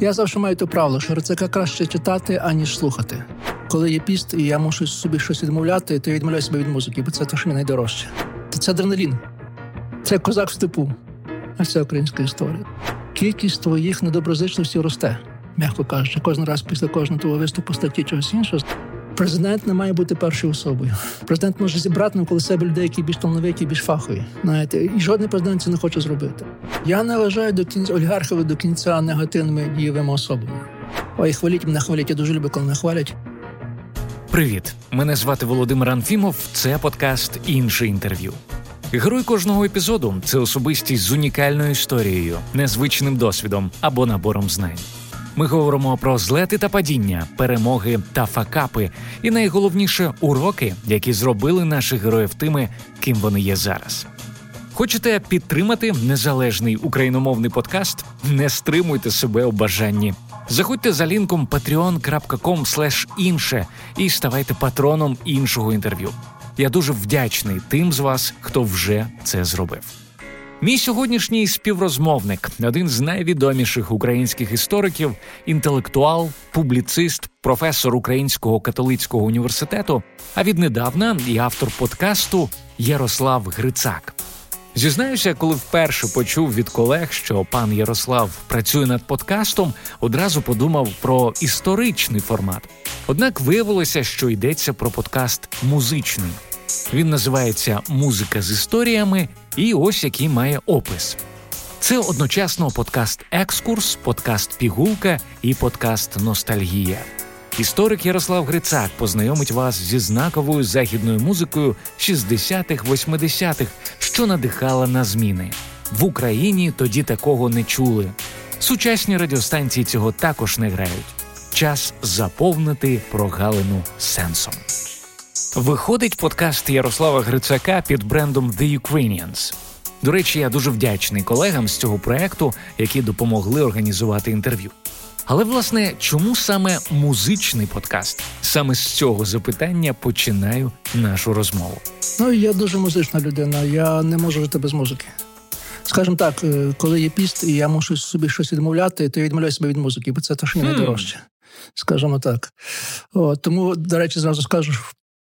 Я завжди маю те правило, що РЦК краще читати, аніж слухати. Коли є піст, і я мушу собі щось відмовляти, то я відмовляю себе від музики, бо це те, що мені найдорожче. Це адреналін. Це козак в степу. а це українська історія. Кількість твоїх недоброзичностей росте, м'яко кажучи, кожен раз після кожного твого виступу статті чогось іншого. Президент не має бути першою особою. Президент може зібрати навколо себе людей, які більш талановиті, більш фахові. Знаєте, і жодний президент це не хоче зробити. Я не вважаю до кінця олігархів до кінця негативними дієвими особами. Ой, хваліть мене хвалять. Я дуже люблю, коли мене хвалять. Привіт, мене звати Володимир Анфімов. Це подкаст інше інтерв'ю. Герой кожного епізоду це особистість з унікальною історією, незвичним досвідом або набором знань. Ми говоримо про злети та падіння, перемоги та факапи, і найголовніше уроки, які зробили наших героїв тими, ким вони є зараз. Хочете підтримати незалежний україномовний подкаст? Не стримуйте себе у бажанні. Заходьте за лінком patreon.com інше і ставайте патроном іншого інтерв'ю. Я дуже вдячний тим з вас, хто вже це зробив. Мій сьогоднішній співрозмовник, один з найвідоміших українських істориків, інтелектуал, публіцист, професор Українського католицького університету, а віднедавна і автор подкасту Ярослав Грицак. Зізнаюся, коли вперше почув від колег, що пан Ярослав працює над подкастом, одразу подумав про історичний формат. Однак виявилося, що йдеться про подкаст музичний. Він називається Музика з історіями, і ось який має опис. Це одночасно подкаст Екскурс, подкаст Пігулка і подкаст Ностальгія. Історик Ярослав Грицак познайомить вас зі знаковою західною музикою 60-х-80-х, що надихала на зміни. В Україні тоді такого не чули. Сучасні радіостанції цього також не грають. Час заповнити прогалину сенсом. Виходить подкаст Ярослава Грицака під брендом The Ukrainians. До речі, я дуже вдячний колегам з цього проекту, які допомогли організувати інтерв'ю. Але власне, чому саме музичний подкаст? Саме з цього запитання починаю нашу розмову. Ну я дуже музична людина. Я не можу жити без музики. Скажімо так, е, коли є піст, і я мушу собі щось відмовляти, то я відмовляю себе від музики, бо це те, що найдорожче. Скажімо так. О, тому, до речі, зразу скажу,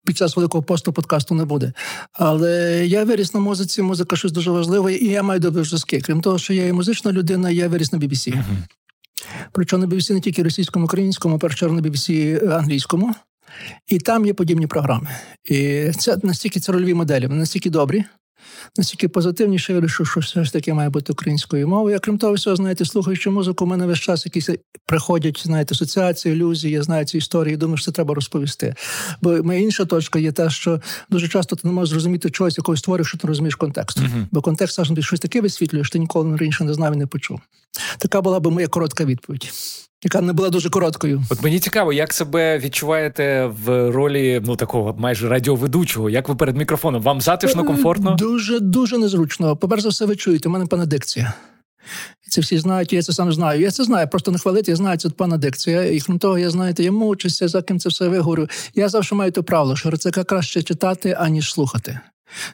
під час великого посту подкасту не буде. Але я виріс на музиці, музика щось дуже важливе, і я маю добрі зв'язки. Крім того, що я і музична людина, я виріс на BBC. Uh-huh. Причому на BBC не тільки російському, українському, а перше на BBC англійському. І там є подібні програми. І це настільки це рольові моделі, вони настільки добрі, настільки позитивніше, я вирішив, що все ж таки має бути українською мовою. Я, крім того, всього, знаєте, слухаючи музику, у мене весь час якісь приходять, знаєте, асоціації, ілюзії, я знаю ці історії, думаю, що це треба розповісти. Бо моя інша точка є те, що дуже часто ти не можеш зрозуміти чогось, якогось створиш, що ти розумієш контекст. Uh-huh. Бо контекст завжди щось таке висвітлюєш, ти ніколи раніше не знав і не почув. Така була би моя коротка відповідь яка не була дуже короткою. От мені цікаво, як себе відчуваєте в ролі ну такого майже радіоведучого, як ви перед мікрофоном? Вам затишно, комфортно? Дуже дуже незручно. По перше все, ви чуєте, у мене пана дикція. Це всі знають, я це сам знаю. Я це знаю, просто не хвалити, я знаю, це пана дикція. І крім того, я знаєте, я мучуся, за ким це все виговорю. Я завжди маю те правило, що Грицака краще читати, аніж слухати.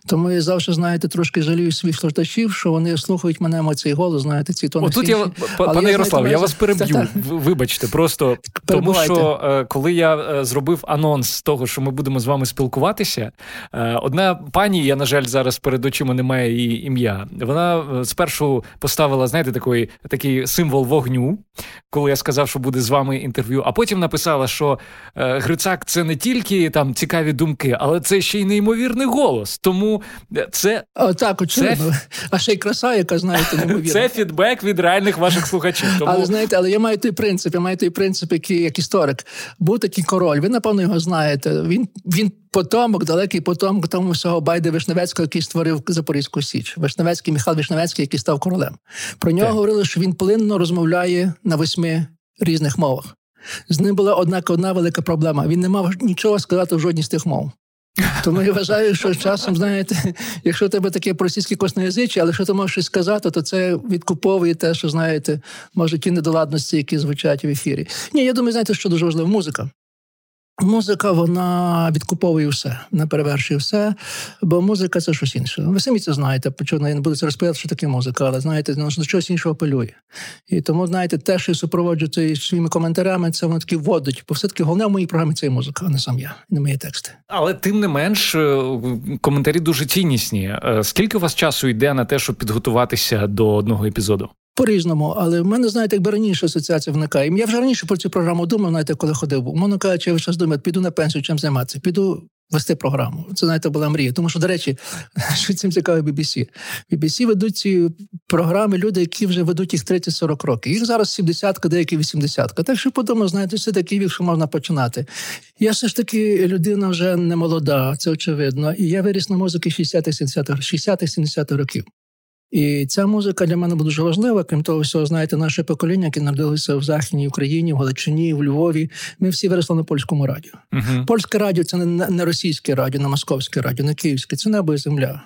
Тому я завжди, знаєте, трошки жалію своїх слухачів, що вони слухають мене емоцій голос, знаєте, ці тони. Отут я, пане Ярослав, я вас переб'ю. Вибачте, просто тому що е, коли я е, зробив анонс того, що ми будемо з вами спілкуватися, е, одна пані, я, на жаль, зараз перед очима немає її ім'я. Вона спершу поставила, знаєте, такий, такий символ вогню, коли я сказав, що буде з вами інтерв'ю, а потім написала, що Грицак це не тільки там цікаві думки, але це ще й неймовірний голос. Тому це О, так, очевидно. Це... А ще й краса, яка знаєте, неймовірна. Це фідбек від реальних ваших слухачів. Тому... Але знаєте, але я маю той принцип, я маю той принцип, який як історик. Був такий король. Ви напевно його знаєте. Він він потомок, далекий потомок тому всього Байди Вишневецького, який створив Запорізьку Січ. Вишневецький Михайло Вишневецький, який став королем. Про нього так. говорили, що він плинно розмовляє на восьми різних мовах. З ним була однак одна велика проблема. Він не мав нічого сказати в жодній з тих мов. Тому я вважаю, що часом, знаєте, якщо у тебе таке російське косноязичі, але якщо ти можеш щось сказати, то це відкуповує те, що знаєте, може ті недоладності, які звучать в ефірі. Ні, я думаю, знаєте, що дуже важливо музика. Музика вона відкуповує все, не перевершує все, бо музика це щось інше. Ви самі це знаєте, почому я не буду це розповідати, що таке музика, але знаєте, воно до чогось іншого апелює. І тому, знаєте, те, що я супроводжу це своїми коментарями, це воно таки вводить. Бо все-таки головне в моїй програмі це і музика, а не сам я, не мої тексти. Але тим не менш, е, коментарі дуже ціннісні. Е, скільки у вас часу йде на те, щоб підготуватися до одного епізоду? По-різному, але в мене, знаєте, якби раніше асоціація виникає. Я вже раніше про цю програму думав, знаєте, коли ходив. Умовно кажучи, я зараз думаю, піду на пенсію, чим займатися, піду вести програму. Це, знаєте, була мрія. Тому що, до речі, що цим цікаве BBC. BBC ведуть ці програми люди, які вже ведуть їх 30-40 років. Їх зараз 70 деякі 80 Так що подумав, знаєте, все такий вік, що можна починати. Я все ж таки людина вже не молода, це очевидно. І я виріс на музики 60-70 років. І ця музика для мене дуже важлива. Крім того, всього, знаєте, наше покоління, яке народилося в Західній Україні, в Галичині, в Львові. Ми всі виросли на польському радіо. Uh-huh. Польське радіо це не, не російське радіо, не московське радіо, не київське, це небо і земля.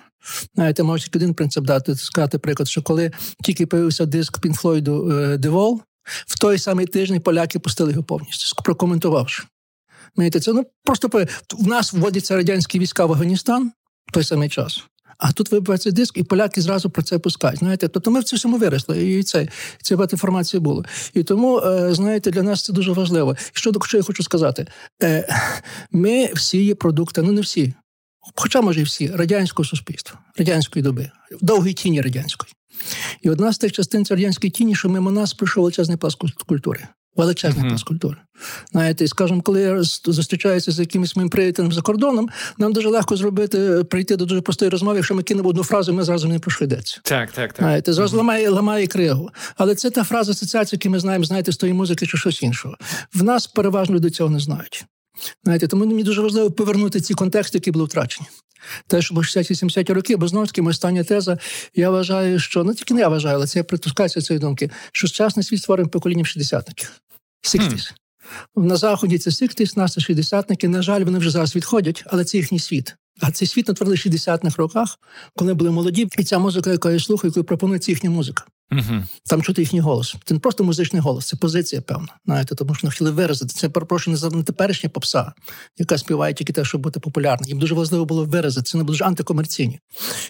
Знаєте, можу тільки один принцип дати сказати приклад, що коли тільки появився диск Пінфлойду Девол, в той самий тиждень поляки пустили його повністю, прокоментувавши. Знаєте, це ну просто в нас вводяться радянські війська в Афганістан в той самий час. А тут вибивається диск, і поляки зразу про це пускають. Знаєте, тобто ми в цьому виросли, і це це багато інформації було. І тому, е, знаєте, для нас це дуже важливо. Що що я хочу сказати? Е, ми всі є продукти, ну не всі, хоча може і всі радянського суспільства, радянської доби, довгої тіні радянської. І одна з тих частин це радянської тіні, що мимо нас прийшов величезний пласт культури величезний пласт культури. Знаєте, скажімо, коли я зустрічаюся з якимось моїм приятелем за кордоном, нам дуже легко зробити прийти до дуже простої розмови, якщо ми кинемо одну фразу, ми зразу не про що йдеться. Так, так, так. Знаєте, зразу ламає, ламає кригу. Але це та фраза асоціації, яку ми знаємо, знаєте, з тої музики чи щось іншого. В нас переважно до цього не знають. Знаєте, Тому мені дуже важливо повернути ці контексти, які були втрачені. Те, що 60-70 років, бо знову таки моя остання теза, я вважаю, що не тільки не я вважаю, але це я притускаюся цієї думки, що сучасний світ створений поколінням шістдесятників. Сіктіс. Mm. На заході це сіктіс, нас це шістдесятники. На жаль, вони вже зараз відходять, але це їхній світ. А цей світ натворили в 60-х роках, коли були молоді, і ця музика, яку я слухаю, яку пропонує це їхня музика. Угу. Там чути їхній голос. Це не просто музичний голос, це позиція, певна. Знаєте, тому що вони хотіли виразити. Це перепрошую, не теперішня попса, яка співає тільки те, щоб бути популярним. Їм дуже важливо було виразити. Це не дуже антикомерційні.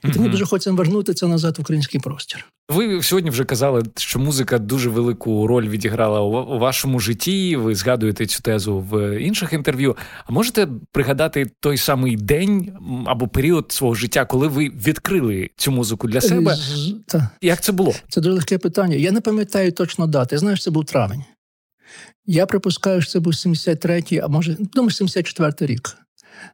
І угу. тому дуже хочемо вернути це назад в український простір. Ви сьогодні вже казали, що музика дуже велику роль відіграла у вашому житті. Ви згадуєте цю тезу в інших інтерв'ю. А можете пригадати той самий день або період свого життя, коли ви відкрили цю музику для себе? З... Як це було? Це дуже легке питання. Я не пам'ятаю точно дати. Знаєш, це був травень. Я припускаю, що це був 73-й, а може, думаю, 74-й рік.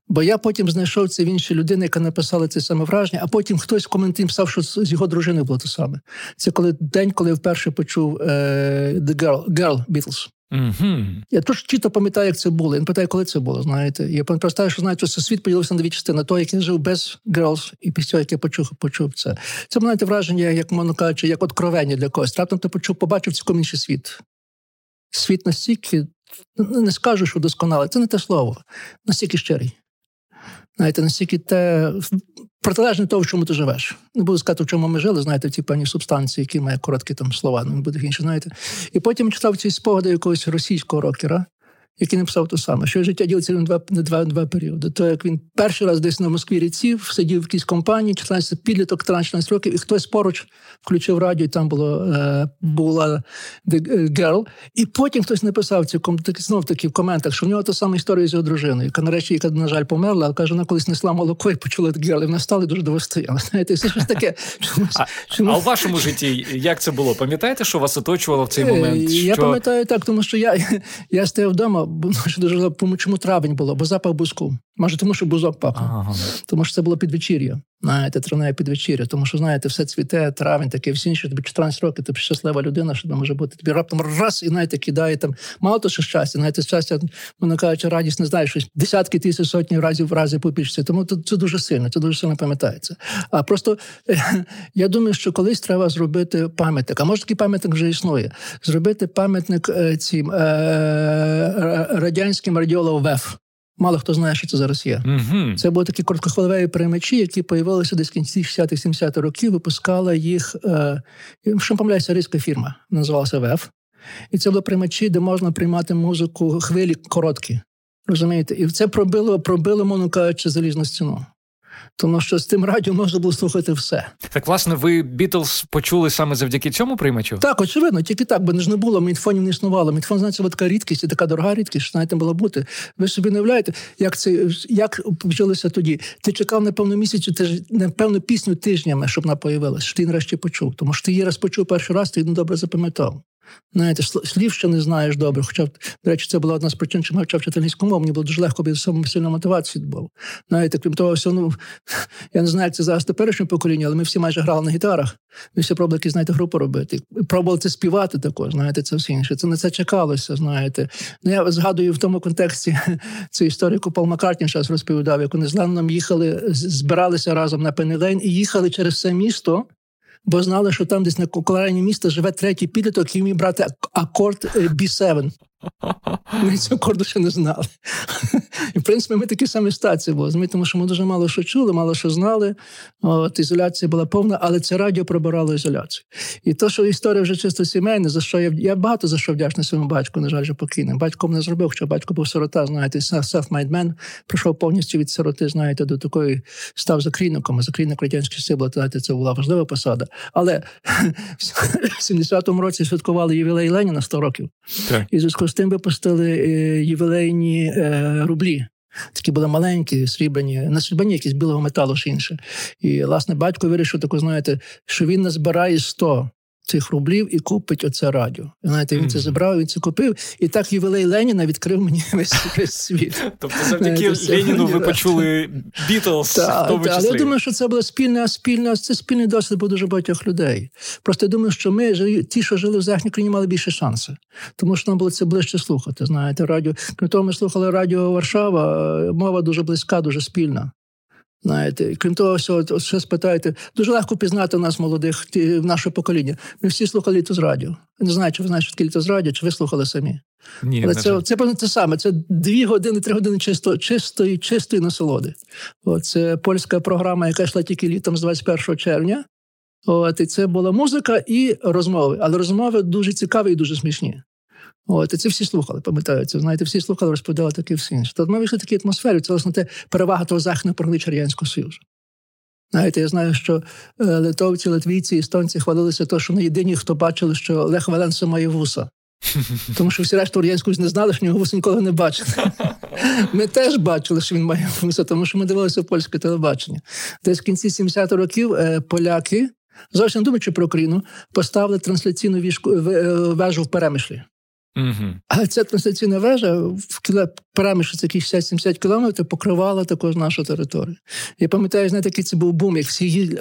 Бо я потім знайшов це в іншій людини, яка написала це саме враження, а потім хтось в коментарі писав, що з його дружиною було те саме. Це коли день, коли я вперше почув е, The Girl, Girl Beatles. Mm-hmm. Я тож чітко пам'ятаю, як це було. Я не питаю, коли це було. Знаєте, я пам'ятаю, що знаєте, що світ поділився на дві частини. Той, який жив без Girls, і після як я почув, почув це. Це знаєте, враження, як можна кажучи, як откровення для когось. Раптом ти почув, побачив цілком інший світ. Світ настільки Ну, не скажу, що досконалий, це не те слово, настільки щирий. Знаєте, настільки те протилежне того, в чому ти живеш. Не буду сказати, в чому ми жили, знаєте, ті певні субстанції, які має короткі там слова, ну, не буде інше, знаєте. І потім читав ці спогади якогось російського рокера, який написав те саме, що життя ділиться на два на два, два періоди. То як він перший раз десь на Москві ріців, сидів в якійсь компанії, 14 підліток, 13 років, і хтось поруч включив радіо, і там було е, була The Girl. І потім хтось написав ці знов таки в коментах, що в нього та сама історія з його дружиною, яка нарешті, яка, на жаль, померла, але каже, вона колись несла молоко і почула The Girl, і вона стала дуже довостояла. Знаєте, все щось таке. Чомусь, а, чомусь... а у вашому житті як це було? Пам'ятаєте, що вас оточувало в цей е, момент? Я що... пам'ятаю так, тому що я я стояв вдома, що дуже чому травень було, бо запах бузку. Може, тому що бузок пахне. Ага. Тому що це було підвечір'я. Знаєте, травневе підвечір'я. Тому що, знаєте, все цвіте, травень, таке всі інші, тобі 14 років, ти щаслива людина, що може бути. Тобі раптом раз і знаєте, кидає там. Мало то, що щастя, знаєте, щастя, мене кажучи, радість не знаю, щось десятки тисяч сотні разів в разі попічці. Тому це, це дуже сильно, це дуже сильно пам'ятається. А просто я думаю, що колись треба зробити пам'ятник. А може такий пам'ятник вже існує. Зробити пам'ятник е, цим е, радянським радіолом ВЕФ. Мало хто знає, що це за Росія. uh Це були такі короткохвилеві приймачі, які появилися десь в кінці 60-70-х років. Випускала їх е, що помиляюся, різка фірма, називалася ВЕФ. І це були приймачі, де можна приймати музику хвилі короткі. Розумієте? І це пробило, пробило, мовно кажучи, залізну стіну. Тому що з тим радіо можна було слухати все. Так, власне, ви Бітлз почули саме завдяки цьому приймачу? Так, очевидно, тільки так, бо не ж не було, мітфонів не існувало. Мітфон, знаєте, така рідкість і така дорога рідкість, що знаєте, була бути. Ви собі не уявляєте, як це як вжилося тоді. Ти чекав, напевно, місяцю, ти напевно, пісню тижнями, щоб вона появилася, що ти нарешті почув. Тому що ти її раз почув перший раз, ти її добре запам'ятав. Знаєте, слів ще не знаєш добре. Хоча, до речі, це була одна з причин, чому я вчав англійську мову. Мені було дуже легко без самому сильну мотивацію був. Знаєте, крім того, все, ну, я не знаю, як це зараз теперішнє покоління, але ми всі майже грали на гітарах. Ми всі пробували якісь, знаєте, групу робити. Пробували це співати також, знаєте, це все інше. Це на це чекалося, знаєте. Ну, Я згадую в тому контексті цю історію Пол Маккартні зараз розповідав, як вони з Ленном їхали, збиралися разом на Пенелейн і їхали через все місто бо знали, що там десь на окраїні міста живе третій підліток, який міг брати акорд B7. Ми цього акорду ще не знали. І в принципі, ми такі самі стації були. Тому що ми дуже мало що чули, мало що знали. От Ізоляція була повна, але це радіо прибирало ізоляцію. І то, що історія вже чисто сімейна, за що я я багато за що вдячний своєму батьку, на жаль, вже покійним. Батько мене зробив, хоча батько був сирота, знаєте, self-made man, прийшов повністю від сироти, знаєте, до такої став закрійником. Закрійник радянський сил, знаєте, це була важлива посада. Але в 70-му році святкували ювілей Леніна 100 років. Так. І зв'язку з тим випустили е, ювілейні е, рублі. Такі були маленькі, срібрані, на срібрані якісь білого металу чи інше. І, власне, батько вирішив таку, знаєте, що він назбирає 100 цих рублів і купить оце радіо. Знаєте, він це забрав, він це купив. І так ювілей Леніна відкрив мені весь, весь світ. Тобто, завдяки Леніну ви почули Бітлз. Але я думаю, що це була спільна, спільна, це спільний досвід був дуже багатьох людей. Просто я думаю, що ми, ті, що жили в Західній країні, мали більше шанси. Тому що нам було це ближче слухати. Знаєте, радіо. Крім того, ми слухали радіо Варшава, мова дуже близька, дуже спільна. Знаєте, крім того, всього, от ще спитаєте, дуже легко пізнати нас, молодих, ті, наше покоління. Ми всі слухали літо з радіо. Не знаю, чи ви знаєте, що літо з радіо, чи ви слухали самі. Ні, Але це це, це, це саме. Це дві години, три години чисто, чистої, чистої насолоди. От, Це польська програма, яка йшла тільки літом з 21 червня. От, І це була музика і розмови. Але розмови дуже цікаві і дуже смішні. От, і це всі слухали, пам'ятаєте, знаєте, всі слухали, розповідали таке все інше. Тобто ми вийшли в такій атмосфері, це власне те перевага того західного пролича Радянського Союзу. Знаєте, я знаю, що е, литовці, литвійці, естонці хвалилися, то, що не єдині, хто бачили, що Лех Валенсо має вуса. Тому що всі решта радянську не знали, що нього вуса ніколи не бачили. Ми теж бачили, що він має вуса, тому що ми дивилися польське телебачення. Десь в кінці 70-х років е, поляки, зовсім думаючи про Україну, поставили трансляційну е, вежу в перемишлі. Угу. Але ця трансляційна вежа в переміж таких 60-70 кілометрів покривала також нашу територію. Я пам'ятаю, знаєте, який це був бум, як всі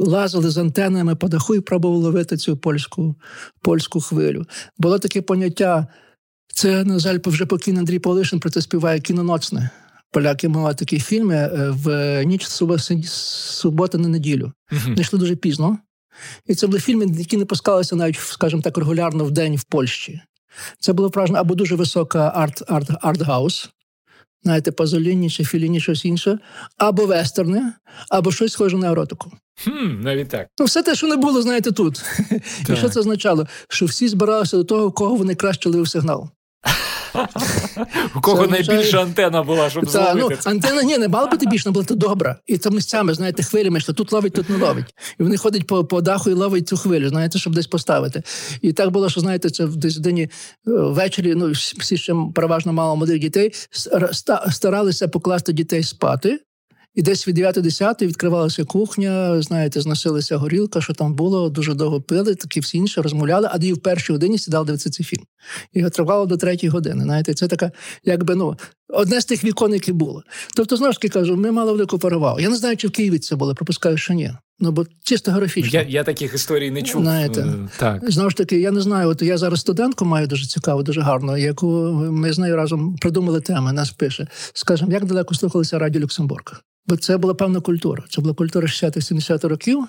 лазили з антенами по даху і пробували ловити цю польську польську хвилю. Було таке поняття. Це, на жаль, вже покійний Андрій Панчишин про це співає kino nocne. Поляки мали такі фільми е, в ніч субота на неділю. Uh-huh. Вони йшли дуже пізно. І це були фільми, які не пускалися навіть, скажімо так, регулярно в день в Польщі. Це було вражено або дуже висока арт, арт, арт-гаус, знаєте, Пазоліні чи Філіні, щось інше, або вестерни, або щось схоже на еротику. Хм, Навіть так. Ну, все те, що не було, знаєте, тут. І що це означало? Що всі збиралися до того, кого вони краще лив сигнал. У кого це найбільша антена була, щоб Та, ну, Антена ні, не мала бути більш, вона була добра. І це місцями, знаєте, хвилями, що тут ловить, тут не ловить. І вони ходять по по даху і ловить цю хвилю, знаєте, щоб десь поставити. І так було, що знаєте, це десь в день ввечері, ну всі ще переважно мало молодих дітей, старалися покласти дітей спати. І десь від 9-10 відкривалася кухня, знаєте, зносилася горілка, що там було, дуже довго пили, такі всі інші розмовляли, а і в першій годині сідав дивитися цей фільм. І його тривало до третьої години. Знаєте, це така, якби ну, одне з тих вікон, які було. Тобто, знову ж таки кажу, ми мали велику перевагу. Я не знаю, чи в Києві це було, припускаю, що ні. Ну, бо чисто графічно. Я я таких історій не чув. Знаєте, е, так. Знову ж таки, я не знаю. От я зараз студентку маю дуже цікаву, дуже гарну, яку ми з нею разом придумали теми. Нас пише. Скажемо, як далеко слухалися радіо Люксембург? Бо це була певна культура. Це була культура 60-70 років.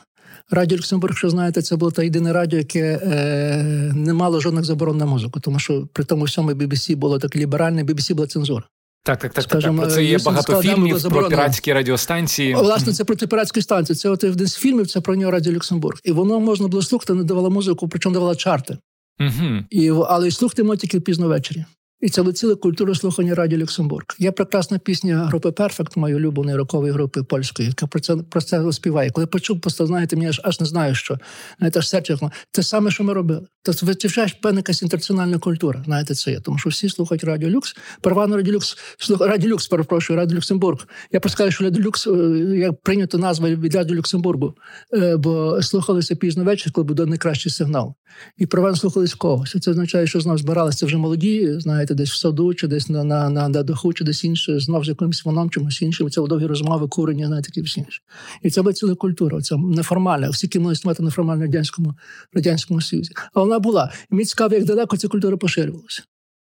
Радіо Люксембург, що знаєте, це було та єдине радіо, яке е, не мало жодних заборон на музику, тому що при тому всьому BBC було так ліберальне, BBC була цензура. Так, так, так. Скажем, так, Про це є багато фільмів про піратські радіостанції. Власне, це про ті піратські станції. Це от один з фільмів, це про нього Радіо Люксембург. І воно можна було слухати, не давала музику, причому давала чарти. Угу. І, Але і слухати можна тільки пізно ввечері. І це була ціла культура слухання радіо Люксембург. Є прекрасна пісня групи Перфект, моєї улюбленої рокової групи польської, яка про це про це співає. Коли почув, просто знаєте, мені аж аж не знаю, що знаєте, аж серце це саме, що ми робили. Тобто вивчаєш певна якась інтернаціональна культура. Знаєте, це є. Тому що всі слухають Радіо Люкс. Переважно Радіо Люкс, слух, Радіо Люкс, перепрошую, Радіо Люксембург. Я просто скажу, що Радіо Люкс, е, як прийнято назва від Радіо Люксембургу, е, бо слухалися пізно вечір, коли буде найкращий сигнал. І переважно слухались когось. Це означає, що знов збиралися вже молоді, знаєте, десь в саду, чи десь на на, на, на даху, чи десь інше, знов з якимось воном, чимось іншим. Це довгі розмови, курення, навіть такі всі інше. І це була ціла культура. Це неформальна. Всі кіно існувати неформально радянському радянському Союзі. А вона була. І мені цікаво, як далеко ця культура поширювалася.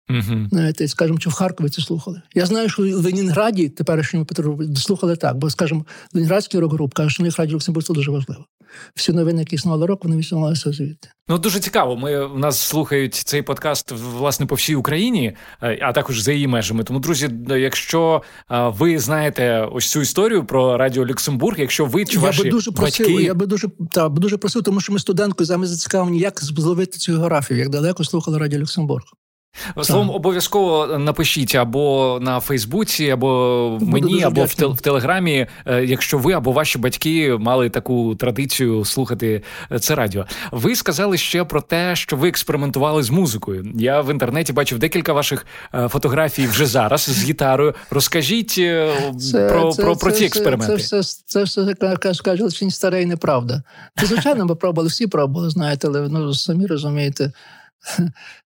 Uh-huh. Знаєте, скажімо, чи в Харкові це слухали. Я знаю, що в Ленінграді, теперішньому Петру, слухали так, бо, скажімо, Ленінградський рок-груп каже, що радіо Люксембург це дуже важливо. Всі новини, які існували рок, вони відсувалися звідти. Ну дуже цікаво. Ми в нас слухають цей подкаст власне по всій Україні, е, а також за її межами. Тому, друзі, якщо е, ви знаєте ось цю історію про радіо Люксембург, якщо ви чи я ваші би дуже просив, батьки... я би дуже та дуже просив, тому що ми студенткою замість зацікавлені, як зловити цю географію, як далеко слухали радіо Люксембург. Словом, обов'язково напишіть або на Фейсбуці, або Буду мені, або в, в Телеграмі, е, якщо ви або ваші батьки мали таку традицію слухати е, це радіо. Ви сказали ще про те, що ви експериментували з музикою. Я в інтернеті бачив декілька ваших е, фотографій вже зараз з гітарою. Розкажіть це, про це, про, про ці експерименти. Це це все каже, очень старе і неправда. Звичайно, ми пробували, всі пробували, знаєте, але ну самі розумієте.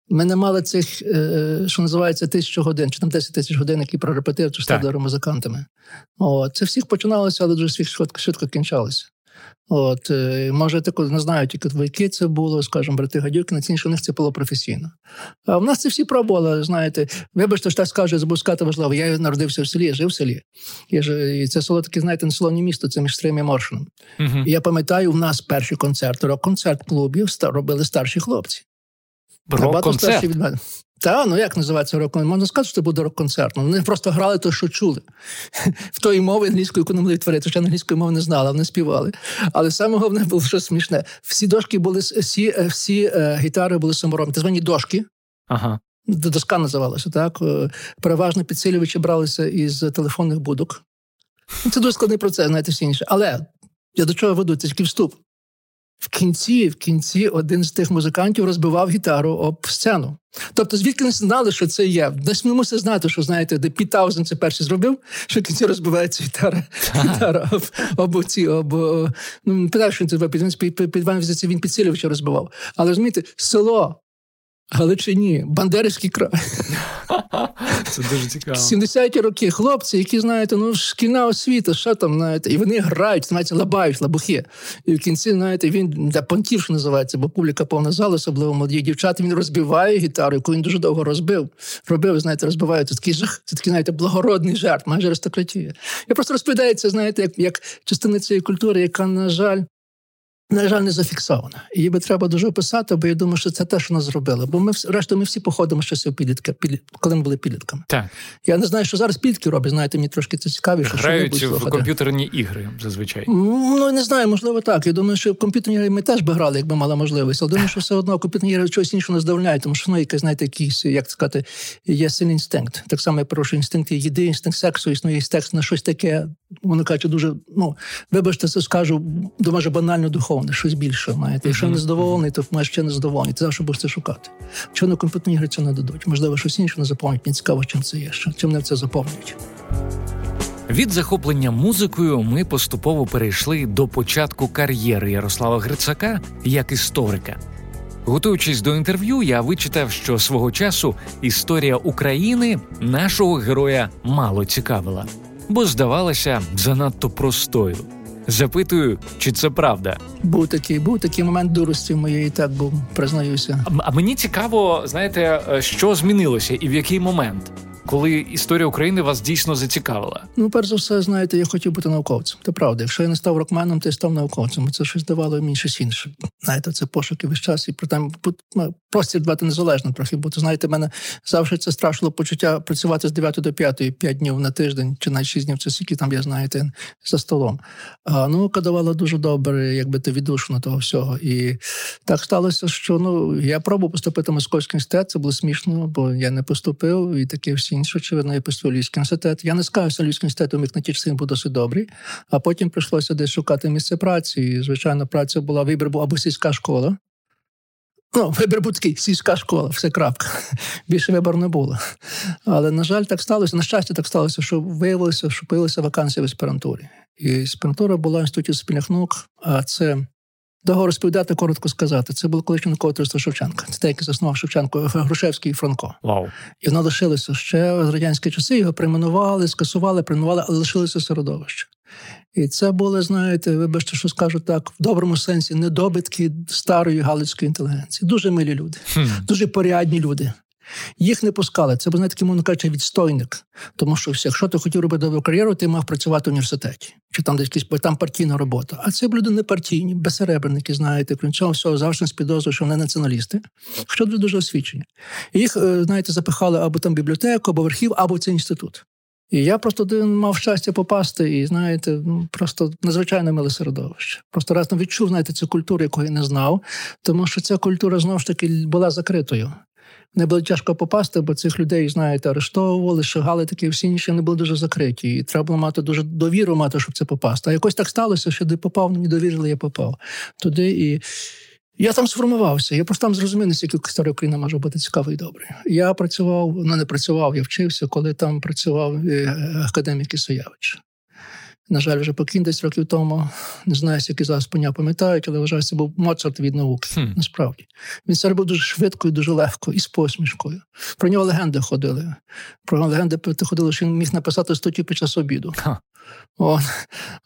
Ми не мали цих, е, що називається, тисячу годин, чи там 10 тисяч годин, які прорепетив, чи стали музикантами. От. Це всіх починалося, але дуже швидко швидко кінчалося. От, е, Може, тако не знаю, тільки двойки це було, скажімо, брати гадюки, на ці у них це було професійно. А в нас це всі пробували, знаєте. Вибачте, що так скажу, забув сказати важливо. Я народився в селі, я жив в селі. Я ж, і Це село таке, знаєте, не село, місто, це між Стрим і Моршином. Uh-huh. І я пам'ятаю, в нас перші концерти, рок-концерт клубів робили старші хлопці. Рок-концерт? від мене. Та, ну як називається рок-концерт? Можна сказати, що це буде рок-концерт. Ну, Вони просто грали те, що чули. В тої мови англійської, яку не могли відтворити, ще англійської мови не знали, вони співали. Але саме головне було щось смішне. Всі дошки були, всі е, всі е, гітари були саморобні. Так звані дошки. Ага. Доска називалася, так? Е, переважно підсилювачі бралися із телефонних будок. Це дуже складний процес, знаєте, всі інше. Але я до чого веду? Це тільки вступ. В кінці в кінці один з тих музикантів розбивав гітару об сцену. Тобто, звідки не знали, що це є. Десь ми мусили знати, що знаєте, де Пітаузен це перший зробив, що в кінці розбивається гітара гітара об об ці, об, ну, питав, що він це під, під, під, під він підсилювача розбивав. Але розумієте, село Галичині, Бандерівський край. Це дуже цікаво. 70-ті роки хлопці, які, знаєте, ну шкільна освіта, що там, знаєте, і вони грають, знаєте, лабають, лабухи. І в кінці, знаєте, він для понтів, що називається, бо публіка повна зала, особливо молоді дівчата, він розбиває гітару, яку він дуже довго розбив. Робив, знаєте, розбиває. Це такий жах, це такий, знаєте, благородний жарт, майже аристократія. Я просто розповідаю це, знаєте, як, як частина цієї культури, яка, на жаль, на жаль, не зафіксована. Її би треба дуже описати, бо я думаю, що це те, що нас зробили. Бо ми решту, ми всі походимо щось у підлітка, коли ми були підлітками. Так. Я не знаю, що зараз підлітки роблять. Знаєте, мені трошки це цікавіше. Грають що в комп'ютерні ігри зазвичай. Ну не знаю, можливо, так. Я думаю, що в комп'ютерні ігри ми теж би грали, якби мала можливість. Але думаю, що все одно комп'ютерні ігри щось іншого не здовольняють, тому що ну, якась, знаєте, якийсь, як сказати, є сильний інстинкт. Так само, я прошу інстинкт їди, інстинкт сексу, існує інстинкт на щось таке. Воно каже, дуже ну вибачте, це скажу, дуже банально духовне, щось більше знаєте. Якщо не задоволений, то маєш ще не задоволений. Ти завжди будеш це шукати. Чого на комп'ютерні ігри це не дадуть? Можливо, щось інше не заповнять. Мені цікаво, чим це є. Чим не це заповнюють. Від захоплення музикою ми поступово перейшли до початку кар'єри Ярослава Грицака як історика. Готуючись до інтерв'ю, я вичитав, що свого часу історія України нашого героя мало цікавила, бо здавалася занадто простою. Запитую, чи це правда? Був такий, був такий момент дурості моєї, так був, признаюся. А, а мені цікаво, знаєте, е, що змінилося і в який момент? коли історія України вас дійсно зацікавила? Ну, перш за все, знаєте, я хотів бути науковцем. Це правда. Якщо я не став рокменом, то я став науковцем. Це щось давало мені щось інше. Знаєте, це пошуки весь час і при там простір дбати незалежно трохи. Бо знаєте, мене завжди це страшило почуття працювати з 9 до 5, 5 днів на тиждень чи навіть 6 днів, це скільки там я знаєте за столом. А наука давала дуже добре, якби ти віддушно того всього. І так сталося, що ну я пробував поступити в московський університет, це було смішно, бо я не поступив, і таке всі інші, очевидно, я поступив Львівський університет. Я не скажу, що Львівський університет у міг на ті часи був досить добрий, а потім прийшлося десь шукати місце праці. І, звичайно, праця була вибір був або сільська школа. Ну, вибір будь-який, сільська школа, все крапка. Більше вибору не було. Але, на жаль, так сталося. На щастя, так сталося, що виявилося, що появилися вакансії в аспірантурі. І аспірантура була в інституті спільних наук, а це Довго розповідати, коротко сказати. Це було колишнє товариство Шевченка. Це те, яке заснував Шевченко, Грушевський і Франко. Вау. І воно лишилося ще з радянські часи. Його прийменували, скасували, прийменували, але лишилося середовище. І це були, знаєте, вибачте, що скажу так, в доброму сенсі недобитки старої галицької інтелігенції. Дуже милі люди, хм. дуже порядні люди. Їх не пускали. Це був знаєте, такий, мовно кажучи, відстойник. Тому що якщо ти хотів робити добру кар'єру, ти мав працювати в університеті. Чи там десь якісь там партійна робота. А це люди не партійні, безсеребренники, знаєте, крім цього всього завжди з підозрою, що вони націоналісти, хоча дуже дуже освічені. Їх, е, знаєте, запихали або там бібліотеку, або в архів, або цей інститут. І я просто мав щастя попасти, і знаєте, ну просто надзвичайно миле середовище. Просто разом відчув, знаєте, цю культуру, яку я не знав, тому що ця культура знову ж таки була закритою не було тяжко попасти, бо цих людей, знаєте, арештовували, шагали такі всі інші не були дуже закриті. І треба було мати дуже довіру мати, щоб це попасти. А якось так сталося, що де попав, мені довірили, я попав туди. І я там сформувався. Я просто там зрозумів, наскільки історія України може бути цікавий і добрий. Я працював, ну не працював, я вчився, коли там працював е, академік Ісаєвич. На жаль, вже покійний десь років тому. Не знаю, які зараз поня пам'ятають, але вважаю, це був Моцарт від науки. Hmm. Насправді. Він це робив дуже швидко і дуже легко, і з посмішкою. Про нього легенди ходили. Про нього легенди ходили, що він міг написати статтю під час обіду. Huh. О,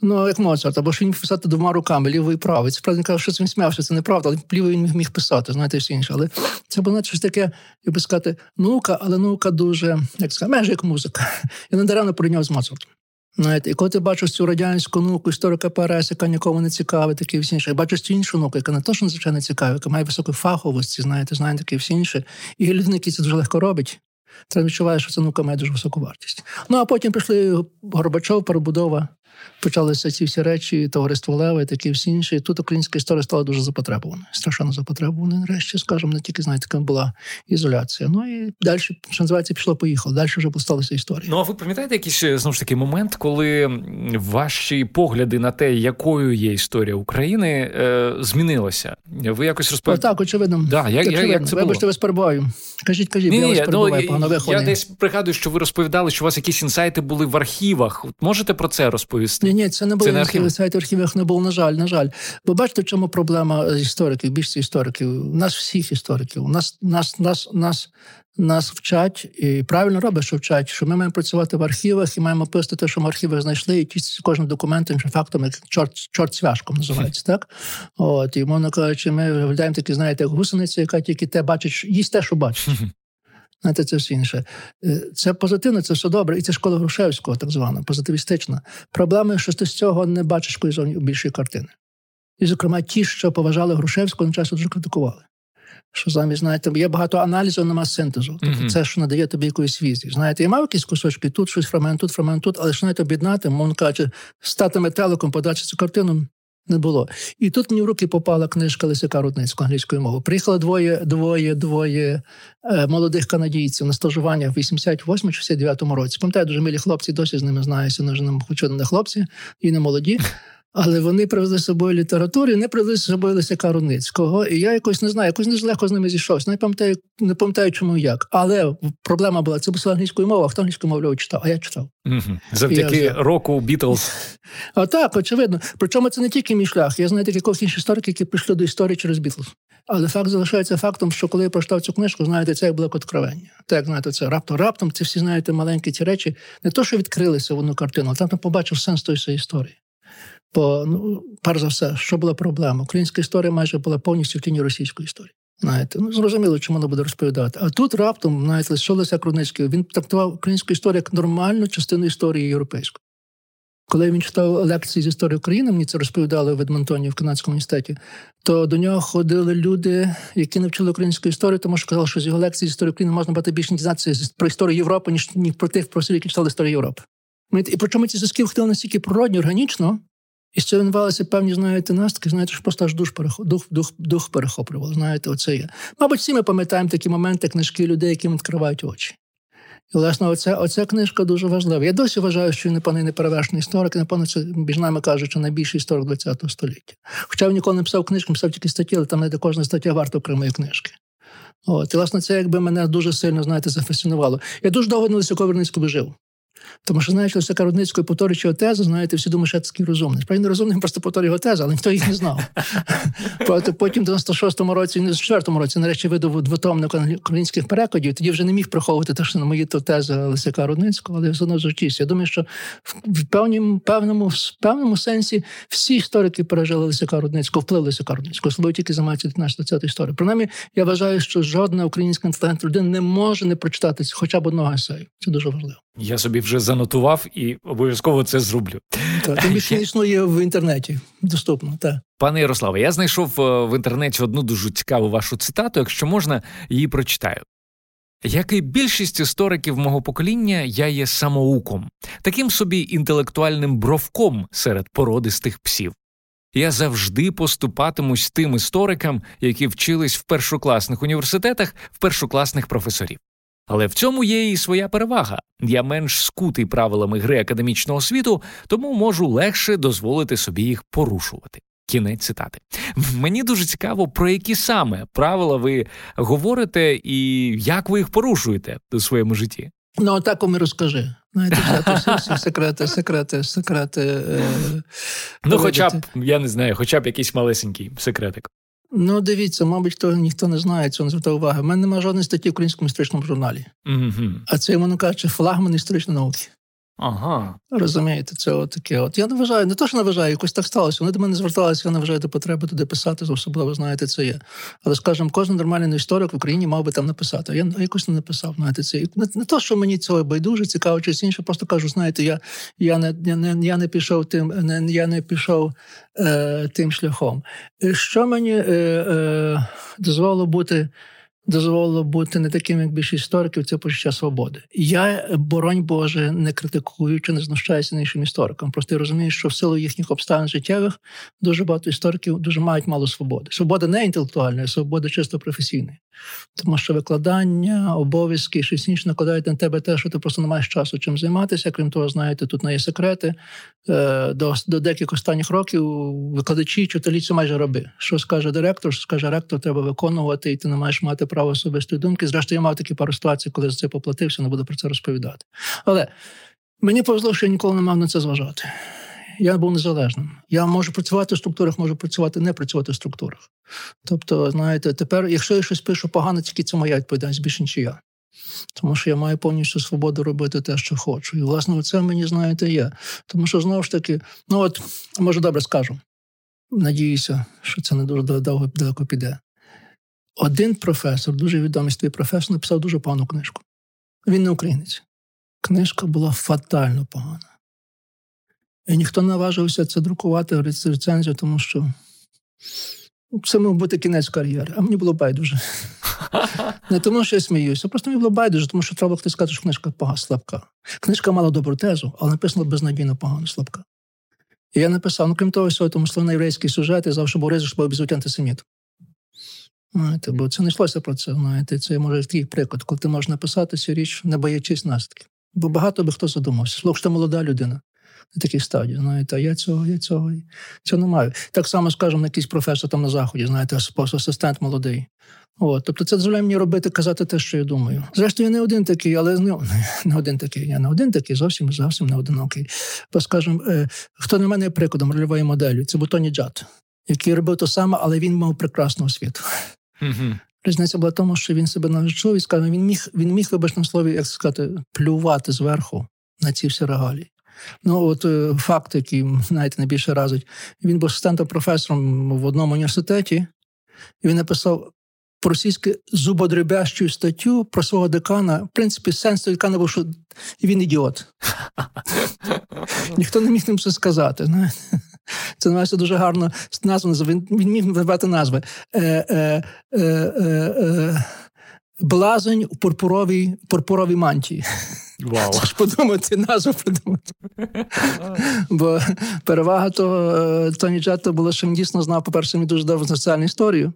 ну, як Моцарт, або що він міг писати двома руками, лівою і правою. Це правда, він каже, що він сміявся, це неправда, але лівою він міг писати, знаєте, все інше. Але це було щось таке, як би сказати, наука, але наука дуже, як сказати, майже як музика. Я недаремно порівняв з Моцартом. Знаєте, і коли ти бачиш цю радянську науку, історика ПРС, яка нікому не цікавить, такі всі інші, бачиш цю іншу науку, яка не то, що надзвичайно цікава, яка має високу фаховості, знаєте, знає такі всі інші. І людина, які це дуже легко робить, треба відчуває, що ця наука має дуже високу вартість. Ну а потім прийшли Горбачов, перебудова почалися ці всі речі, товариство Лева і такі всі інші. І Тут українська історія стала дуже запотребувана. Страшенно запотребована. Нарешті, скажімо, не тільки знаєте, така була ізоляція. Ну і далі, що називається, пішло, поїхало. Далі вже посталася історія. Ну а ви пам'ятаєте якийсь знову ж таки момент, коли ваші погляди на те, якою є історія України, е, змінилося? Ви якось розповіли? Так, очевидно. Да, як, очевидно. як це було? Вибачте, вас перебуваю. Кажіть, кажіть, Ні, я вас перебуваю, ну, погано Я десь пригадую, що ви розповідали, що у вас якісь інсайти були в архівах. Можете про це розповісти? Ні, ні, це не було це архів. сайт архівах не було, на жаль, на жаль. Бо бачите, в чому проблема істориків, більшості істориків, нас всіх істориків. У нас нас, нас, нас, нас вчать і правильно робить, що вчать, що ми маємо працювати в архівах і маємо писати те, що ми в архівах знайшли, і тістити кожним документом, чи фактом, як чорт чорт свяжком називається, так? От, і мовно кажучи, ми виглядаємо такі, знаєте, як гусениця, яка тільки те бачить, їсть те, що бачить. Знаєте, це все інше. Е, це позитивно, це все добре. І це школа Грушевського, так звана, позитивістична. Проблема, що ти з цього не бачиш більшої картини. І, зокрема, ті, що поважали Грушевського, на часу дуже критикували. Що замість, знаєте, є багато аналізу, нема синтезу. Тобто mm-hmm. це, що надає тобі якоїсь візі. Знаєте, я мав якісь кусочки, тут щось фрагмент, тут фрагмент, тут, але що знаєте, об'єднати, мовно кажучи, стати метеликом, подати цю картину, не було. І тут мені в руки попала книжка Лисяка Рудницького англійської мови. Приїхало двоє двоє, двоє е, молодих канадійців на стажування в 88 69 році. Пам'ятаю, дуже милі хлопці, досі з ними знаюся. не хочу не хлопці і не молоді. Але вони привезли з собою літературу, і не привезли з собою Лисяка Руницького. І я якось не знаю, якось не легко з ними зійшовся. Не пам'ятаю, не пам'ятаю, чому як. Але проблема була це була англійською мовою, а хто англійською мовою читав, а я читав. Угу. Завдяки я року Бітлз. А так, очевидно. Причому це не тільки мій шлях. Я знаю таких інших істориків, які прийшли до історії через Бітлз. Але факт залишається фактом, що коли я прочитав цю книжку, знаєте, це як було откровення. Так, знаєте, це раптом раптом, ці всі знаєте маленькі ті речі, не то, що відкрилися в одну картину, але там побачив сенс тої історії. Бо, ну, перш за все, що була проблема? Українська історія майже була повністю в тіні російської історії. Знаєте, ну зрозуміло, чому воно буде розповідати. А тут раптом, знаєте, що Леся Крудницький, він трактував українську історію як нормальну частину історії європейської. Коли він читав лекції з історії України, мені це розповідали в Едмонтоні в Канадському університеті, то до нього ходили люди, які не вчили українську історію, тому що казали, що з його лекції з історії України можна бути більше дізнатися про історію Європи, ніж ні про тих про які читали історію Європи. І причому ці зв'язки входили настільки природні, органічно, і відбувалися певні, знаєте, настки, знаєте, що просто аж дух дух, дух, дух перехоплював. Знаєте, оце є. Мабуть, всі ми пам'ятаємо такі моменти, книжки людей, яким відкривають очі. І, власне, оця, оця книжка дуже важлива. Я досі вважаю, що він, напевно, неперевершений історик, і, напевно, це між нами кажучи, найбільший історик ХХ століття. Хоча він ніколи не писав книжки, писав тільки статті, але там не до кожна стаття варта окремої книжки. От, І, власне, це якби мене дуже сильно, знаєте, зафасцинувало. Я дуже довго на Лисяковерницькому жив. Тому що, знаєш, Лисака Рудницької повторюючи його тезу, знаєте, всі думають, що я такий розумний. Справді не розумний, просто повторює його тезу, але ніхто їх не знав. Потім в 96-му році, не в 4-му році, нарешті видав двотомник українських перекладів, тоді вже не міг приховувати те, що на мої то тези Лисака Рудницького, але все одно зручився. Я думаю, що в певному, певному, певному сенсі всі історики пережили Лисака Рудницького, вплив Лисака Рудницького, особливо тільки займаються 19-20 історії. Принаймні, я вважаю, що жодна українська інтелігентна людина не може не прочитати хоча б одного есею. Це дуже важливо. Я собі вже занотував і обов'язково це зроблю. Так, Тим більше існує в інтернеті. Доступно, так. Пане Ярославе, я знайшов е, в інтернеті одну дуже цікаву вашу цитату. Якщо можна, її прочитаю. Як і більшість істориків мого покоління, я є самоуком, таким собі інтелектуальним бровком серед породистих псів. Я завжди поступатимусь тим історикам, які вчились в першокласних університетах, в першокласних професорів. Але в цьому є і своя перевага. Я менш скутий правилами гри академічного світу, тому можу легше дозволити собі їх порушувати. Кінець цитати. Мені дуже цікаво, про які саме правила ви говорите і як ви їх порушуєте у своєму житті. Ну, так і розкажи. Знаєте, всі секрети, секрети, секрети. Е, ну, хоча б, я не знаю, хоча б якийсь малесенький секретик. Ну, дивіться, мабуть, то ніхто не знає, цього не звертав уваги. У мене немає жодної статті в українському історичному журналі. Mm-hmm. А це, йому кажучи, флагман історичної науки. Ага. Розумієте, це от таке. От я не вважаю, не то, що не вважаю, якось так сталося. Вони до мене зверталися, я не вважаю до потреби туди писати, особливо знаєте, це є. Але, скажімо, кожен нормальний історик в Україні мав би там написати. Я якось не написав. Знаєте, це не, не то, що мені цього байдуже, цікаво, чи інше, просто кажу, знаєте, я я не я не, я не пішов тим, не, я не пішов е, тим шляхом. Що мені е, е, дозволило бути дозволило бути не таким, як більшість істориків, це почуття свободи. Я, боронь Боже, не критикую чи не знущаюся іншим історикам. Просто я розумію, що в силу їхніх обставин життєвих дуже багато істориків дуже мають мало свободи. Свобода не інтелектуальна, а свобода чисто професійна. Тому що викладання, обов'язки, щось інше накладають на тебе те, що ти просто не маєш часу чим займатися. Крім того, знаєте, тут не є секрети. Е, до до деяких останніх років викладачі, це майже роби. Що скаже директор, що скаже ректор, треба виконувати, і ти не маєш мати право особистої думки. Зрештою, я мав такі пару ситуацій, коли за це поплатився, не буду про це розповідати. Але мені повезло, що я ніколи не мав на це зважати. Я був незалежним. Я можу працювати в структурах, можу працювати, не працювати в структурах. Тобто, знаєте, тепер, якщо я щось пишу погано, тільки це моя відповідальність, більше нічия. Тому що я маю повністю свободу робити те, що хочу. І, власне, це мені, знаєте, є. Тому що знову ж таки, ну от, може, добре скажу. Надіюся, що це не дуже далеко піде. Один професор, дуже відомий свій професор, написав дуже погану книжку. Він не українець. Книжка була фатально погана. І ніхто не наважився це друкувати рецензію, тому що це мав бути кінець кар'єри, а мені було байдуже. Не тому, що я сміюся, просто мені було байдуже, тому що треба хтось сказати, що книжка погана, слабка. Книжка мала добру тезу, але написано безнадійно погано, слабка. І я написав, ну крім того, всього, тому словно єврейський сюжет, я завжди був ризик, що був безуть антисеміт. Знаєте, Бо це не йшлося про це. Знаєте, Це може такий приклад, коли ти можеш написати цю річ, не боячись наслідків. Бо багато би хто задумався. Слово, що молода людина на такій стадії. Знаєте, а я цього, я цього цього не маю. Так само, скажемо, на якийсь професор там на заході, знаєте, асистент молодий. От, Тобто це дозволяє мені робити, казати те, що я думаю. Зрештою, я не один такий, але не, не один такий. Я не один такий, зовсім зовсім не одинокий. Бо, скажімо, е, хто на мене є прикладом рольової моделі, це Бутоні Джат, який робив те саме, але він мав прекрасну освіту. Mm-hmm. Різниця була в тому, що він себе навчив і сказав, він міг, він міг вибачним слові, як сказати, плювати зверху на ці всі регалії. Ну, от е, факт, який знаєте, найбільше разить, він був асистентом професором в одному університеті, і він написав по-російськи зубодребящу статтю про свого декана. В принципі, сенс того декана був, що він ідіот. Ніхто не міг ним це сказати. Це навіть дуже гарно названо. Він, він міг вибрати назви. Е, е, е, е, Блазень у пурпуровій пурпуровій мантії. Вау. Це ж подумати, назву придумати. Бо перевага того Тоні Джетта була, що він дійсно знав, по-перше, він дуже добре соціальну історію.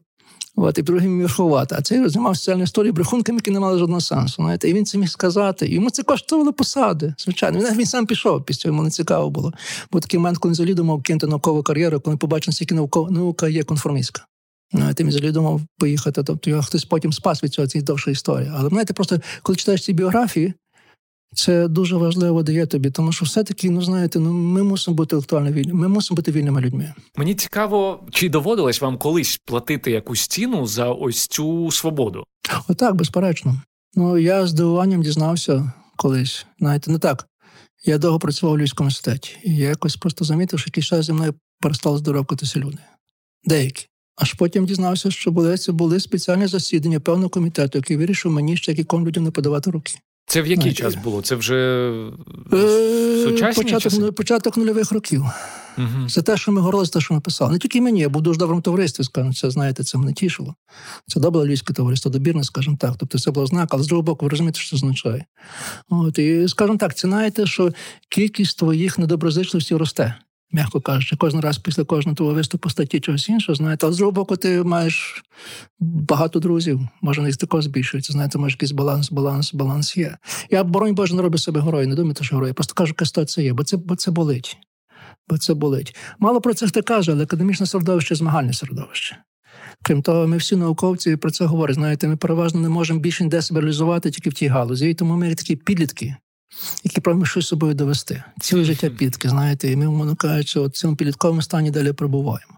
От, і другим мірхувати. А цей знімав соціальну історію брехунками, які не мали жодного сенсу. Знаєте. І він це міг сказати. Йому це коштувало посади. Звичайно. Він, він сам пішов, після йому не цікаво було. Бо такий момент, коли він взагалі думав кинути наукову кар'єру, коли побачив, скільки наука є конформістська. Знаєте, він взагалі думав поїхати. Тобто його хтось потім спас від цього цієї довша історія. Але знаєте, просто коли читаєш ці біографії, це дуже важливо дає тобі, тому що все-таки, ну знаєте, ну ми мусимо бути інтелектуально вільними, ми мусимо бути вільними людьми. Мені цікаво, чи доводилось вам колись платити якусь ціну за ось цю свободу? Отак, безперечно. Ну я з здивуванням дізнався колись. Знаєте, не так. Я довго працював у Львівському університеті, і я якось просто замітив, що якийсь час зі мною перестали здоровкатися люди. Деякі. Аж потім дізнався, що були це були спеціальні засідання певного комітету, який вирішив мені ще яким людям не подавати руки. Це в який Знаєте, час було? Це вже е, сучасні початок часи? початок нульових років. Угу. Це те, що ми говорили, це те, що ми писали. Не тільки мені, я був дуже добрим товаристві, скажімо, це знаєте, це мене тішило. Це добре львівське товариство, добірне, скажімо так. Тобто це було знак, але з другого боку, ви розумієте, що це означає. От, І скажімо так, це знаєте, що кількість твоїх недоброзичливостей росте м'яко кажучи, кожен раз після кожного твого виступу статті чогось іншого, знаєте, але з другого боку, ти маєш багато друзів, може, їх також збільшується. Знаєте, може, якийсь баланс, баланс, баланс є. Я, боронь Боже, не роблю себе герою, не думайте, що герой. просто кажу, яка це є, бо це, бо це болить. Бо це болить. Мало про це хто каже, але академічне середовище змагальне середовище. Крім того, ми всі науковці про це говорять. Знаєте, ми переважно не можемо більше ніде себе реалізувати тільки в тій галузі. І тому ми такі підлітки, які прагнуть щось собою довести. Ціле життя підки, знаєте, і ми, умовно кажучи, в цьому підлітковому стані далі перебуваємо.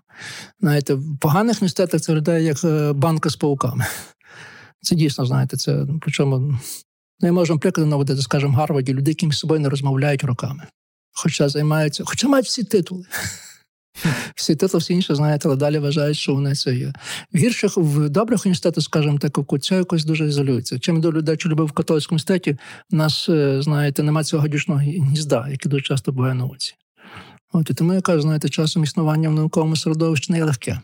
Знаєте, в поганих університетах це виглядає як е, банка з пауками. Це дійсно, знаєте, це причому ну, я можу приклади наводити, скажімо, Гарварді, люди, які між собою не розмовляють роками. Хоча займаються, хоча мають всі титули. Всі титли, всі інші, знаєте, але далі вважають, що вони це є. В гірших, в добрих університетах, скажімо так, це якось дуже ізолюється. Чим до людей, що любив в католицькому університеті, у нас, е, знаєте, немає цього гадючного гнізда, який дуже часто буває науці. От і тому я кажу, знаєте, часом існування в науковому середовищі не є легке.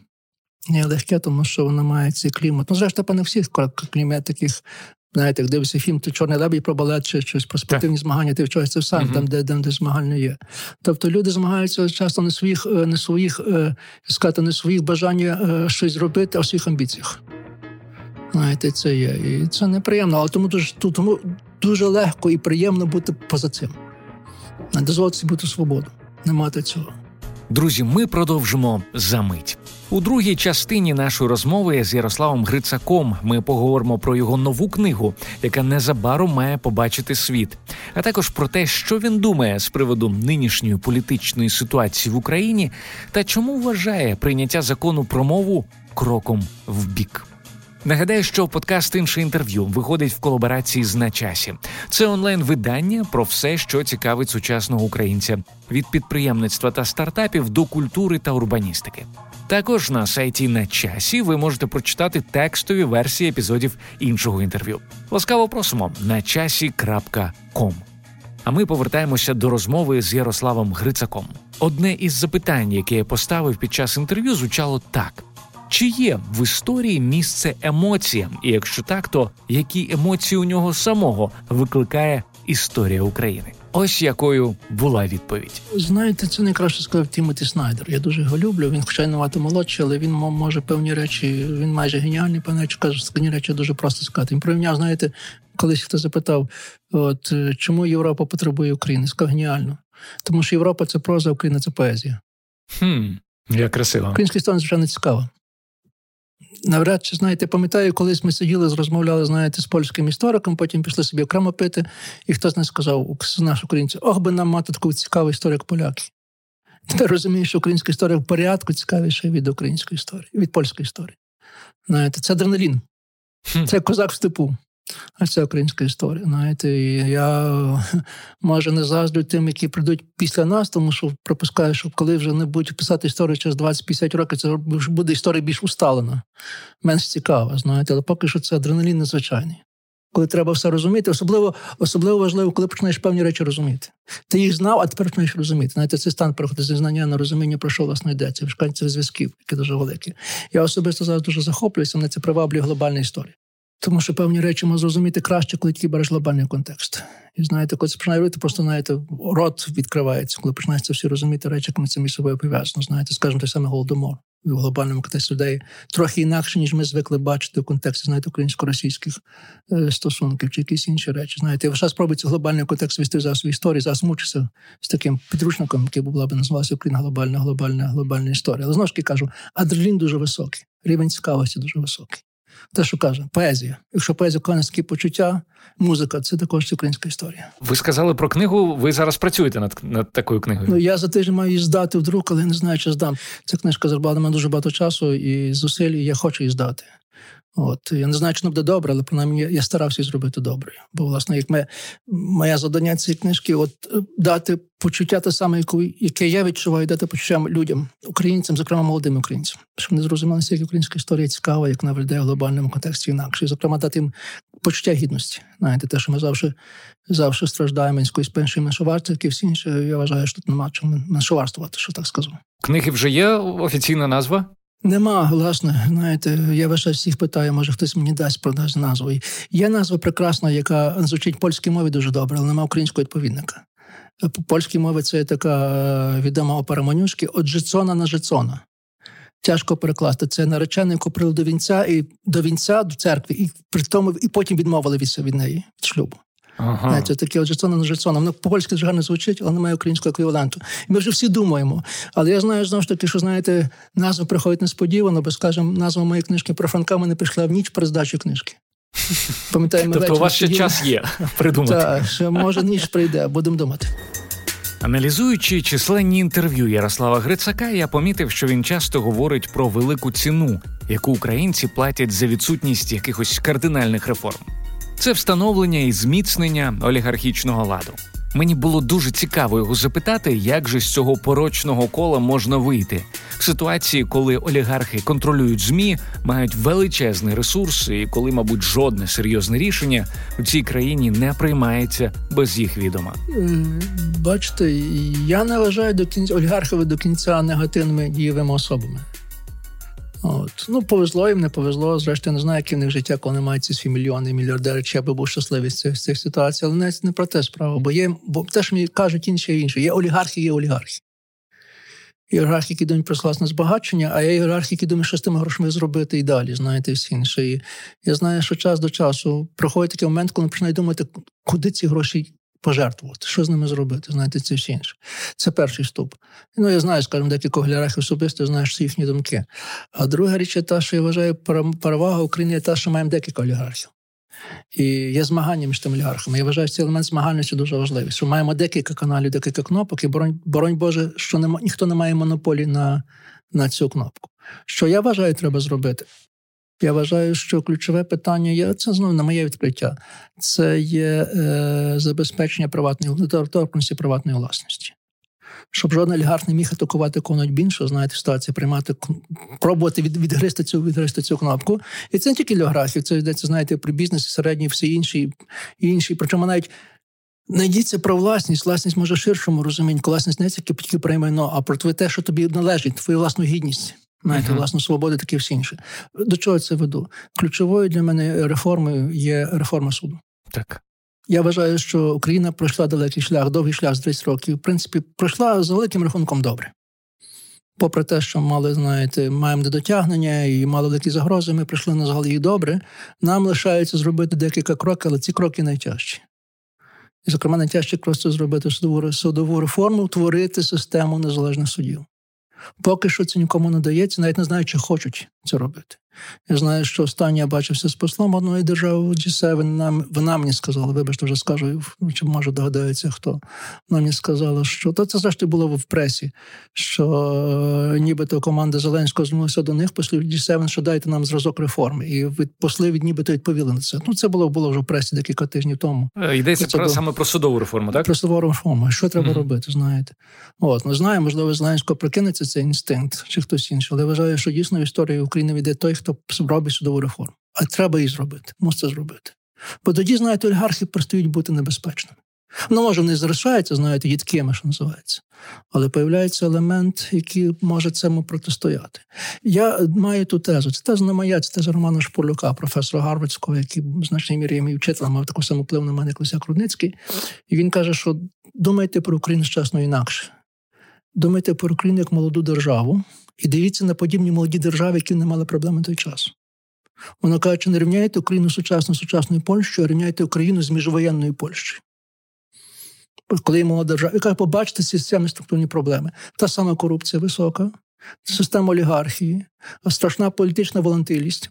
Не є легке, тому що воно має цей клімат. Ну, зрештою, не всіх клімат таких Знаєте, як дивишся фільм, то чорний лебідь про балет чи щось про спортивні так. змагання, ти вчора це сам, mm-hmm. там, де, де де, змагання є. Тобто люди змагаються часто не своїх, е, не своїх, е, сказати, не своїх бажання е, щось зробити, а в своїх амбіціях. Знаєте, це є. І це неприємно, але тому дуже, тому дуже легко і приємно бути поза цим. Дозволити бути свободу, не мати цього. Друзі, ми продовжимо за мить. У другій частині нашої розмови з Ярославом Грицаком ми поговоримо про його нову книгу, яка незабаром має побачити світ, а також про те, що він думає з приводу нинішньої політичної ситуації в Україні та чому вважає прийняття закону про мову кроком в бік. Нагадаю, що подкаст інше інтерв'ю виходить в колаборації з на часі. Це онлайн-видання про все, що цікавить сучасного українця від підприємництва та стартапів до культури та урбаністики. Також на сайті на часі ви можете прочитати текстові версії епізодів іншого інтерв'ю. Ласкаво просимо на часі.ком. А ми повертаємося до розмови з Ярославом Грицаком. Одне із запитань, яке я поставив під час інтерв'ю, звучало так. Чи є в історії місце емоціям? І якщо так, то які емоції у нього самого викликає історія України? Ось якою була відповідь. Знаєте, це найкраще сказав Тімоті Снайдер. Я дуже його люблю. Він, хоча й набагато молодший, але він може певні речі. Він майже геніальний. Речі каже, складні речі дуже просто сказати. Він порівняв, знаєте, колись хто запитав, от чому Європа потребує України? Сказав геніально. Тому що Європа це проза, Україна це поезія. Хм, Як красиво. Українська історія, звичайно, цікава навряд чи знаєте, пам'ятаю, колись ми сиділи, розмовляли, знаєте, з польським істориком, потім пішли собі окремо пити, і хтось не сказав, наш українців, ох би нам мати таку цікаву історію, як поляки. Ти розумієш, що українська історія в порядку цікавіша від української історії, від польської історії. Знаєте, Це адреналін. Це козак в степу. А це українська історія. Знаєте, і я може не заздрю тим, які прийдуть після нас, тому що пропускаю, що коли вже не будуть писати історію через 20-50 років, це буде історія більш усталена, менш цікава. Знаєте, але поки що це адреналін незвичайний. Коли треба все розуміти, особливо особливо важливо, коли починаєш певні речі розуміти. Ти їх знав, а тепер починаєш розуміти. Знаєте, цей стан переходить зі знання на розуміння, про що власне йдеться, вишкання цих зв'язків, які дуже великі. Я особисто зараз дуже захоплююся, мене це приваблює глобальна історія. Тому що певні речі можна зрозуміти краще, коли тільки береш глобальний контекст. І знаєте, коли це починає робити, просто знаєте, рот відкривається, коли починається всі розуміти речі, ми це між собою пов'язано. Знаєте, скажімо, той самий голодомор в глобальному контексті людей трохи інакше, ніж ми звикли бачити в контексті знаєте, українсько-російських е, стосунків чи якісь інші речі. Знаєте, я вважаю, спробується глобальний контекст вести за свої історії, зараз мучиться з таким підручником, який була б називався Україна глобальна, глобальна, глобальна історія. Але знову ж таки кажу, адреналін дуже високий, рівень цікавості дуже високий те, що каже, поезія. Якщо поезія конецькі почуття, музика це також українська історія. Ви сказали про книгу. Ви зараз працюєте над над такою книгою? Ну я за тиждень маю її здати вдруг, але не знаю, чи здам. Ця книжка заробила мене дуже багато часу і зусиль, і я хочу її здати. От я не знаю, чи не буде добре, але принаймні я, старався зробити добре. Бо, власне, як ми, моє завдання цієї книжки, от е, дати почуття те саме, яке я відчуваю, дати почуття людям, українцям, зокрема молодим українцям, щоб вони зрозуміли, як українська історія цікава, як вона виглядає в глобальному контексті інакше. Зокрема, дати їм почуття гідності. Знаєте, те, що ми завжди завжди страждаємо якоюсь меншою меншовартою, як і всі інші, я вважаю, що тут нема чому меншоварствувати, що так скажу. Книги вже є офіційна назва? Нема, власне, знаєте, я вважаю, всіх питаю, може хтось мені дасть продасть назву. Є назва прекрасна, яка звучить польській мові дуже добре, але немає українського відповідника. По польській мові це така е, відома опера Манюшки «От Жицона на Жицона». Тяжко перекласти. Це наречений, яку до вінця і до вінця до церкви, і при тому і потім відмовили від, від неї від шлюбу. Ага. Знаєте, таке Джетсона на Джетсона. Воно по-польськи дуже гарно звучить, але немає українського еквіваленту. І ми вже всі думаємо. Але я знаю знову ж таки, що знаєте, назва приходить несподівано, бо, скажімо, назва моєї книжки про Франка мене прийшла в ніч при здачі книжки. Пам'ятаємо, тобто у вас ще час є придумати. Так, ще може ніч прийде, будемо думати. Аналізуючи численні інтерв'ю Ярослава Грицака, я помітив, що він часто говорить про велику ціну, яку українці платять за відсутність якихось кардинальних реформ це встановлення і зміцнення олігархічного ладу. Мені було дуже цікаво його запитати, як же з цього порочного кола можна вийти в ситуації, коли олігархи контролюють змі, мають величезний ресурс, і коли, мабуть, жодне серйозне рішення у цій країні не приймається без їх відома. Бачите, я не вважаю до кінця олігархів до кінця негативними дієвими особами. От. Ну, повезло їм, не повезло. Зрештою, не знаю, які в них життя, коли вони мають ці свої мільйони мільярдери, чи я би був щасливий з цих, з цих ситуацій, але навіть не про те справа. Бо є, бо те, що мені кажуть інші і інші. Є олігархи, є олігархи. Є які думають про власне збагачення, а є олігархи, які думають, що з тими грошима зробити і далі, знаєте, всі інше. І я знаю, що час до часу проходить такий момент, коли починають думати, куди ці гроші пожертвувати, що з ними зробити, знаєте, це все інше. Це перший ступ. Ну, я знаю, скажімо, декількох глярахів особисто знаєш всі їхні думки. А друга річ є та, що я вважаю, перевага України є та, що маємо декілька олігархів. І є змагання між тими олігархами. Я вважаю, цей елемент змагальності дуже важливий. Що маємо декілька каналів, декілька кнопок, і боронь, боронь Боже, що нема, ніхто не має монополії на, на цю кнопку. Що я вважаю, треба зробити? Я вважаю, що ключове питання є це знову на моє відкриття. Це є е, забезпечення приватної недоторкності приватної власності. Щоб жоден олігарх не міг атакувати кого-небудь більше, знаєте, ситуацію приймати, пробувати від, відгристи цю відгристи цю кнопку. І це не тільки олігархів, це йдеться, знаєте, про бізнес, середній, всі інші, інші. Причому навіть не йдеться про власність. Власність може ширшому розумінні. Власність не тільки про майно, а про те, що тобі належить, твою власну гідність. Знаєте, uh-huh. власну свободу, таке всі інше. До чого я це веду? Ключовою для мене реформою є реформа суду. Так. Я вважаю, що Україна пройшла далекий шлях, довгий шлях з 30 років. В принципі, пройшла за великим рахунком добре. Попри те, що мали, знаєте, маємо недотягнення і мали великі загрози, ми прийшли на загал добре. Нам лишається зробити декілька кроків, але ці кроки найтяжчі. І, зокрема, найтяжче просто зробити судову судову реформу, творити систему незалежних судів. Поки що це нікому не дається, навіть не знаю, чи хочуть це робити. Я знаю, що останнє я бачився з послом одної держави G7, нам, вона мені сказала, вибачте, вже скажу, чи може догадається хто. Вона мені сказала, що то це завжди було в пресі, що е, нібито команда Зеленського звернулася до них, послів G7, що дайте нам зразок реформи. І від посли від нібито відповіли на це. Ну, це було було вже в пресі декілька тижнів тому. Е, йдеться про було... саме про судову реформу, так? Про судову реформу. Що треба mm-hmm. робити, знаєте? От, не знаю, можливо, Зеленського прокинеться цей інстинкт чи хтось інший, але вважаю, що дійсно в історії України віде той, хто зробить судову реформу. А треба її зробити, мусить зробити. Бо тоді, знаєте, олігархи перестають бути небезпечними. Ну, може, вони залишаються, знаєте, їдкими, що називається, але появляється елемент, який може цьому протистояти. Я маю ту тезу. Це теза не моя, це теза Романа Шпурлюка, професора Гарвардського, який в значній мірі є мій вчителем, мав таку саму вплив на мене, як Лисяк Рудницький. І він каже, що думайте про Україну чесно інакше. Думайте про Україну як молоду державу, і дивіться на подібні молоді держави, які не мали проблеми той час. Вона каже, чи не рівняйте Україну сучасну сучасною Польщею, а рівняйте Україну з міжвоєнною Польщею. Коли молода держава, яка побачите ці системні структурні проблеми. Та сама корупція висока, система олігархії, страшна політична волонтилість,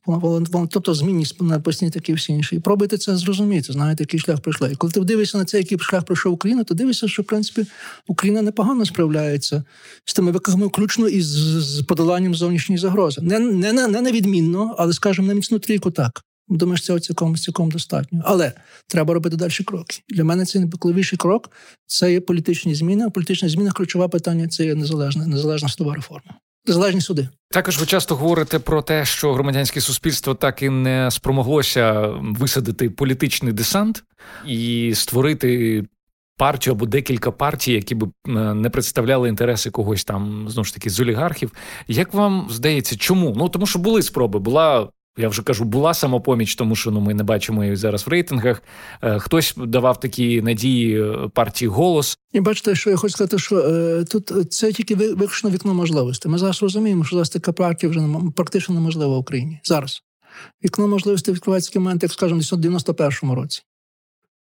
тобто змінність на постійні такі всі інші. І пробуйте це зрозуміти, знаєте, який шлях пройшли. І коли ти дивишся на це, який шлях пройшов Україна, то дивишся, що в принципі Україна непогано справляється з тими викликами, включно із з подоланням зовнішньої загрози. Не не, не, не невідмінно, але скажімо, на міцну трійку так. Думаю, цього цілком цілком достатньо. Але треба робити далі кроки. Для мене це найпекливіший крок це є політичні зміни. А політичні зміни ключове питання це є незалежна, незалежна судова реформа. Незалежні суди. Також ви часто говорите про те, що громадянське суспільство так і не спромоглося висадити політичний десант і створити партію або декілька партій, які б е, не представляли інтереси когось там знову ж таки з олігархів. Як вам здається, чому? Ну тому що були спроби, була я вже кажу, була самопоміч, тому що ну ми не бачимо її зараз в рейтингах. Е, хтось давав такі надії е, партії голос. І бачите, що я хочу сказати, що е, тут це тільки виключно вікно можливостей. Ми зараз розуміємо, що зараз така партія вже практично неможлива в Україні. Зараз вікно можливостей відкривається такий момент, як скажімо, в 91-му році.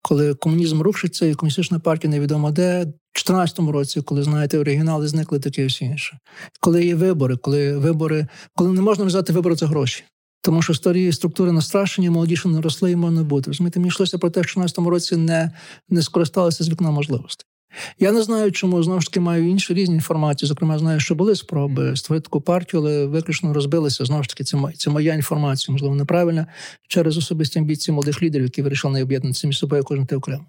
Коли комунізм рушиться, і комуністична партія невідомо де, в 14-му році, коли знаєте, оригінали зникли таке всі інше. Коли є вибори, коли вибори, коли не можна взяти вибори за гроші. Тому що старі структури настрашені, молодіше не росли і можна бути. Розумієте, мені йшлося про те, що в 16 році не не скористалися з вікна можливостей. Я не знаю, чому знову ж таки маю інші різні інформації. Зокрема, знаю, що були спроби створити таку партію, але виключно розбилися. Знову ж таки, це це моя інформація, можливо, неправильна через особисті амбіції молодих лідерів, які вирішили не об'єднатися між собою кожен те окремо.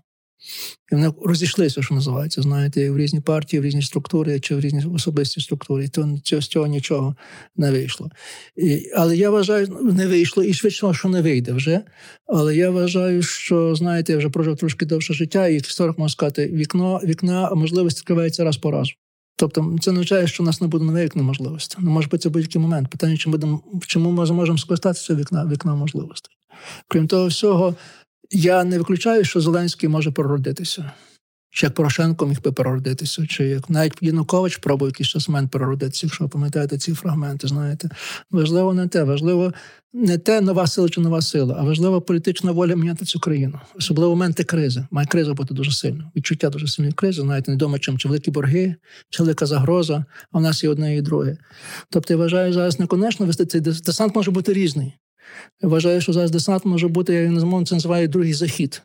І вони розійшлися, що називається, знаєте, в різні партії, в різні структури чи в різні особисті структури. То з цього нічого не вийшло. І, Але я вважаю, не вийшло, і швидше, що не вийде вже. Але я вважаю, що знаєте, я вже прожив трошки довше життя, і історик можна сказати, вікно, вікна можливості відкривається раз по разу. Тобто це не означає, що у нас не буде нових вікна можливостей. Не може бути будь-який момент. Питання, чому ми зможемо скористатися вікна вікна можливостей. Крім того всього, я не виключаю, що Зеленський може прородитися. Чи як Порошенко міг би прородитися, чи як навіть Янукович пробує якийсь час момент прородитися, якщо ви пам'ятаєте ці фрагменти, знаєте. Важливо не те, важливо не те нова сила чи нова сила, а важлива політична воля міняти цю країну. Особливо в моменти кризи. Має криза бути дуже сильно. Відчуття дуже сильної кризи, знаєте, невідомо чим, чи великі борги, чи велика загроза, а в нас є одне і друге. Тобто я вважаю, зараз не конечно вести цей десант може бути різний. Я вважаю, що зараз десант може бути, я не це називаю другий захід,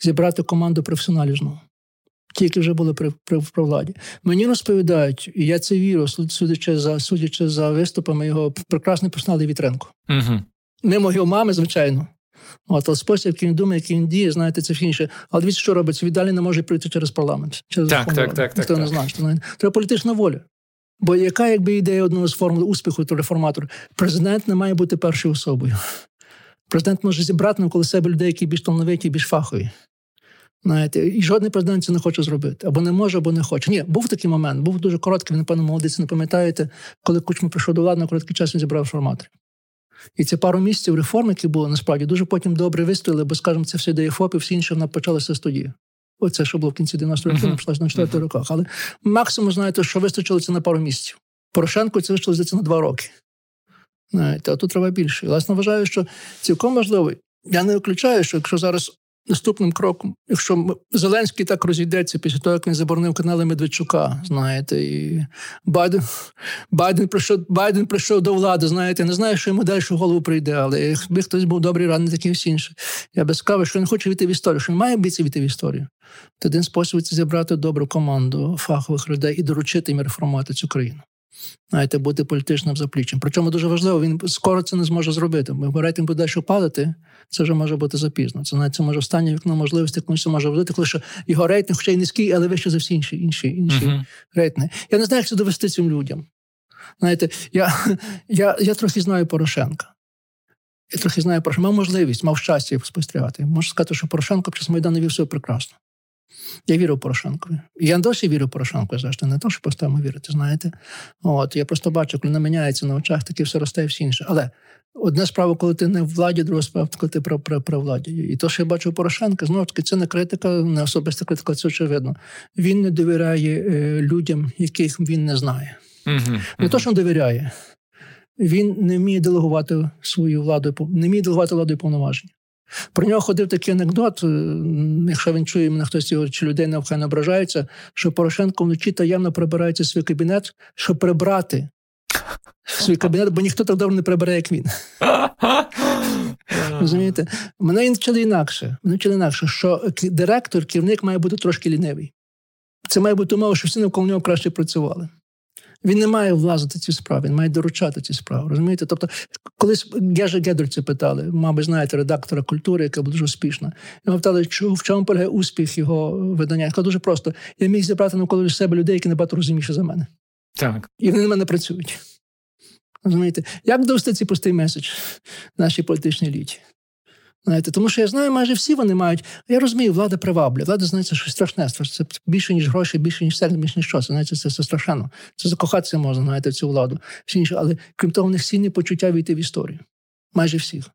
зібрати команду професіоналів знову. Ті, які вже були при, при, при владі. Мені розповідають, і я це вірю, судячи за судячи за виступами його прекрасний персонал Вітренко. Угу. Мимо його мами, звичайно. От, але спосіб, який він думає, який він діє, знаєте, це інше. Але дивіться, що робиться? Він далі не може пройти через парламент. Через так, так, так, Ніхто так, не знає. Що, Треба політична воля. Бо яка якби ідея одного з формул успіху реформатора? Президент не має бути першою особою. Президент може зібрати навколо себе людей, які більш талановиті, більш фахові. Знаєте, І жодний президент це не хоче зробити. Або не може, або не хоче. Ні, був такий момент, був дуже короткий, ви, напевно, молодиці не пам'ятаєте, коли Кучма прийшов до влади, на короткий час він зібрав реформаторів. І ці пару місяців реформ, які були насправді дуже потім добре вистояли, бо, скажімо, це все ідея ФОПів, всі інші вона почалася з тоді. Оце, що було в кінці 90 х років, uh-huh. почалося на 4 uh-huh. роках. Але максимум, знаєте, що вистачило це на пару місяців. Порошенко це вийшло здається, на два роки. Знаєте, А тут треба більше. Власне, вважаю, що цілком можливо. Я не виключаю, що якщо зараз наступним кроком, якщо Зеленський так розійдеться після того, як він заборонив канали Медведчука, знаєте, і Байден Байден прийшов Байден прийшов до влади, знаєте, не знаю, що йому далі в голову прийде, але якби хтось був добрий радий, такий всі інші. Я би сказав, що він хоче війти в історію, що він має амбіції війти в історію. То один спосіб це зібрати добру команду фахових людей і доручити їм реформувати цю країну знаєте, бути політичним запліччям. Причому дуже важливо, він скоро це не зможе зробити. Бо рейтинг буде що падати, це вже може бути запізно. Це навіть це може останнє вікно можливості, це може бути, коли що його рейтинг, хоча й низький, але вище за всі інші інші, інші uh-huh. рейтинги. Я не знаю, як це довести цим людям. Знаєте, я я, я трохи знаю Порошенка. Я трохи знаю Порошенка. Мав можливість, мав щастя спостерігати. Можу сказати, що Порошенко під час Майдану вів все прекрасно. Я вірю Порошенкові. Я досі вірю Порошенку, завжди не то, що поставимо вірити, знаєте. От я просто бачу, коли не міняється на очах, таке все росте і всі інше. Але одна справа, коли ти не в владі, друга справа, коли ти при, при, при владі. І то, що я бачу Порошенка, знову таки, це не критика, не особиста критика, це очевидно. Він не довіряє е, людям, яких він не знає. Не то, що не довіряє. Він не вміє делегувати свою владу, не вміє делегувати владу і повноваження. Про нього ходив такий анекдот, е, якщо він чує мене хтось його чи людей навхай ображається, що Порошенко вночі таємно прибирається свій кабінет, щоб прибрати свій кабінет, бо ніхто так добре не прибере, як він. Розумієте? Мене навчили інакше. Мене навчили інакше, що директор, керівник має бути трошки лінивий. Це має бути умова, що всі навколо нього краще працювали. Він не має влазити ці справи, він має доручати ці справи. Розумієте? Тобто, колись Гежа Гедольці питали, мабуть, знаєте, редактора культури, яка була дуже успішна. Його питали, в чому полягає успіх його видання. Я сказав, дуже просто. Я міг зібрати навколо себе людей, які набагато розумніші за мене. Так. І вони на мене працюють. Розумієте, як довести цей простий меседж нашій політичній літі? Знаєте, Тому що я знаю, майже всі вони мають. Я розумію, влада приваблює. Влада знається, що страшне. Це більше, ніж гроші, більше, ніж секс, більше ніж що. Це знаєте, це, це страшенно. Це закохатися можна, знаєте, в цю владу. Всі інші. Але крім того, в них сильні почуття війти в історію. Майже всіх.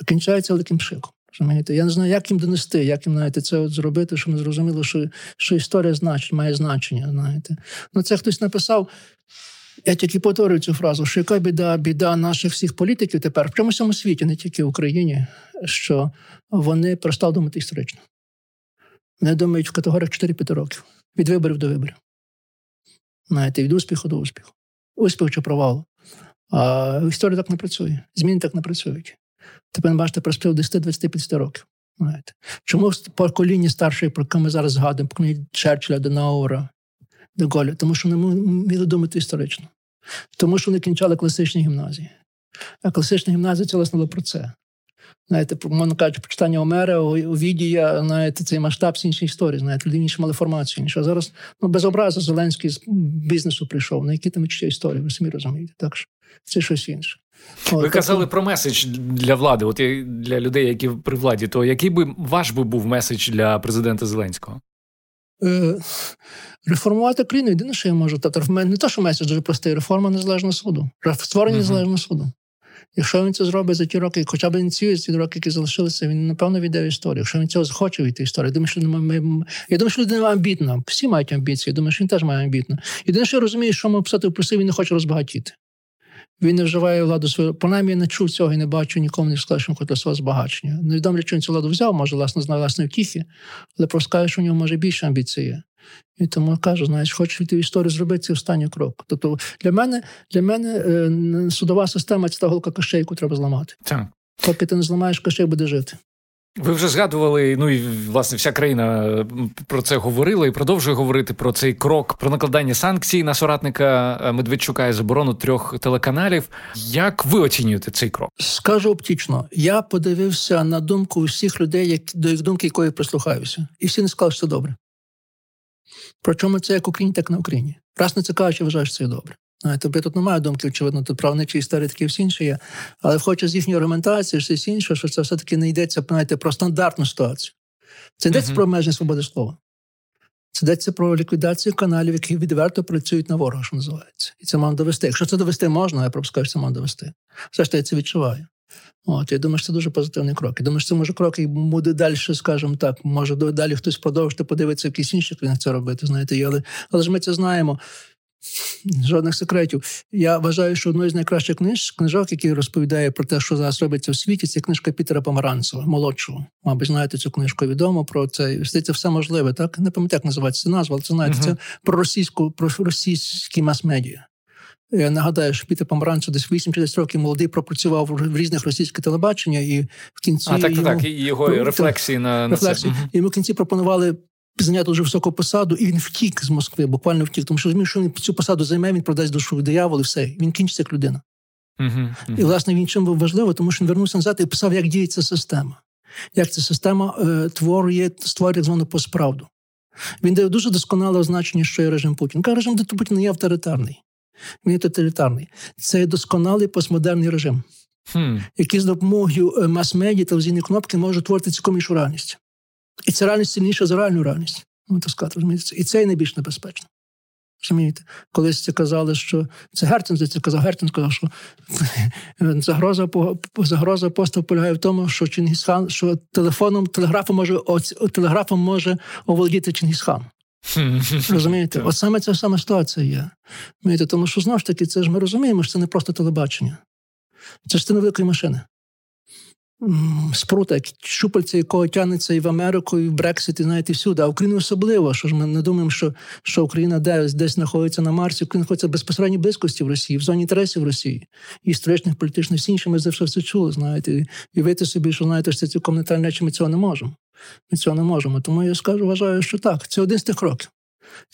А кінчається великим пшиком. Розумієте? Я не знаю, як їм донести, як їм знаєте, це от зробити, щоб ми зрозуміли, що що історія значить, має значення. знаєте. Ну, Це хтось написав. Я тільки повторюю цю фразу, що яка біда, біда наших всіх політиків тепер в чомусь світі, не тільки в Україні, що вони перестали думати історично. Вони думають в категоріях 4-5 років від виборів до виборів. Знаєте, від успіху до успіху. Успіх чи провалу. А історія так не працює. Зміни так не працюють. Тепер бачите, перспективу 10-20-50 років. Знаєте. Чому в поколінні старшої, про яке ми зараз згадуємо, покоління Черчилля, Денаура, Деголя? Тому що вони вміли думати історично. Тому що вони кінчали класичні гімназії. А класична гімназія це власне про це. Знаєте, мовно кажучи, почитання Омера, Овідія, знаєте, цей масштаб всі інші історії. Знаєте, люди інші мали формацію. Іншу. А зараз ну, без образу Зеленський з бізнесу прийшов. На які там ще історії, ви самі розумієте. Так що це щось інше. О, ви казали так... про меседж для влади, от для людей, які при владі, то який би ваш би був меседж для президента Зеленського? Е, Реформувати країну єдине, що я можу. Тобто, не те, що меседж дуже простий, реформа незалежного суду, створення uh-huh. незалежного суду. Якщо він це зробить за ті роки, хоча б ініціює ці роки, які залишилися, він напевно війде в історію. Якщо він цього захоче війти в історію, я думаю, що ми, я думаю, що людина амбітна. Всі мають амбіції. Я думаю, що він теж має амбітно. Єдине, що я розумію, що ми писати в плюси, він не хоче розбагатіти. Він не вживає владу свою. Принаймні, я не чув цього і не бачу нікому не сказав, що він хоче свого збагачення. Невідомо, чи він цю владу взяв, може, власне, знає власної втіхи, але просто каже, що у нього може більше амбіції. І тому кажу, знаєш, хочеш йти в історію зробити цей останній крок. Тобто для мене для мене е, судова система це та голка кошей, яку треба зламати. Так. Поки ти не зламаєш кошей, буде жити. Ви вже згадували, ну і власне вся країна про це говорила і продовжує говорити про цей крок про накладання санкцій на соратника е, Медведчука і заборону трьох телеканалів. Як ви оцінюєте цей крок? Скажу оптично. Я подивився на думку всіх людей, як до їх думки, якої прислухаюся, і всі не сказали, що це добре. Причому це як Україні, так на Україні. Раз не це вважаю, що це добре. Тобто я тут немає думки, очевидно, тут правничі історії такі всі інші є. Але хочу з їхньої аргументації, все інше, що це все-таки не йдеться знаєте, про стандартну ситуацію. Це йдеться uh-huh. про обмеження свободи слова. Це йдеться про ліквідацію каналів, які відверто працюють на ворога, що називається. І це мав довести. Якщо це довести можна, я пропускаю, що це мав довести. Все ж я це відчуваю. От, Я думаю, що це дуже позитивний крок. Я думаю, що це може крок і буде далі, скажімо так, може далі хтось продовжити, подивитися, якісь інші країни це робити. знаєте, Але але ж ми це знаємо. Жодних секретів. Я вважаю, що одною з найкращих книж, книжок, які розповідає про те, що зараз робиться в світі, це книжка Пітера Помаранцева, молодшого. Мабуть, знаєте цю книжку відомо про це. Це все можливе, так? Не пам'ятаю, як називається назва, але це знаєте, uh-huh. це про російську, про російські мас-медіа. Я нагадаю, що Пітер Помаранцев десь 8 10 років молодий пропрацював в різних російських телебачення, і в кінці а, так, йому, так, і його рефлексії на, рефлексії. на це. Йому в кінці пропонували зайняти дуже високу посаду, і він втік з Москви, буквально втік, тому що розумів, що він цю посаду займе, він продасть душу диявол і все. Він кінчиться як людина. Uh-huh, uh-huh. І, власне, він чим був важливо, тому що він вернувся назад і писав, як діє ця система. Як ця система е, творює, створює так звану постправду. Він дає дуже досконале означення, що є режим Путін. Каже, режим Путін не є авторитарний, він є тоталітарний. Це є досконалий постмодерний режим, hmm. який з допомогою е, мас-медіа, телевізійної кнопки може творити цілком іншу реальність. І ця реальність сильніша за реальну реальність. Так сказати, розумієте? І це і найбільш небезпечно. Розумієте? Колись це казали, що це Гертін, це казав Гертін, сказав, що загроза загроза постав полягає в тому, що Чингісхан, що телефоном, телеграфом може телеграфом може оволодіти Чингісхан. Розумієте? От саме ця сама ситуація є. Розумієте? Тому що знову ж таки, це ж ми розуміємо, що це не просто телебачення. Це частина великої машини спрута, щупальця якого тягнеться і в Америку, і в Брексит, і знаєте, всюди. А Україна особливо, що ж ми не думаємо, що що Україна десь десь знаходиться на Марсі, Україна знаходиться в безпосередній близькості в Росії, в зоні інтересів Росії, історичних, політичних, всі інші ми за все чули, знаєте. І вийти собі, що знаєте, що це цілком не речі, ми цього не можемо. Ми цього не можемо. Тому я скажу, вважаю, що так. Це один з тих кроків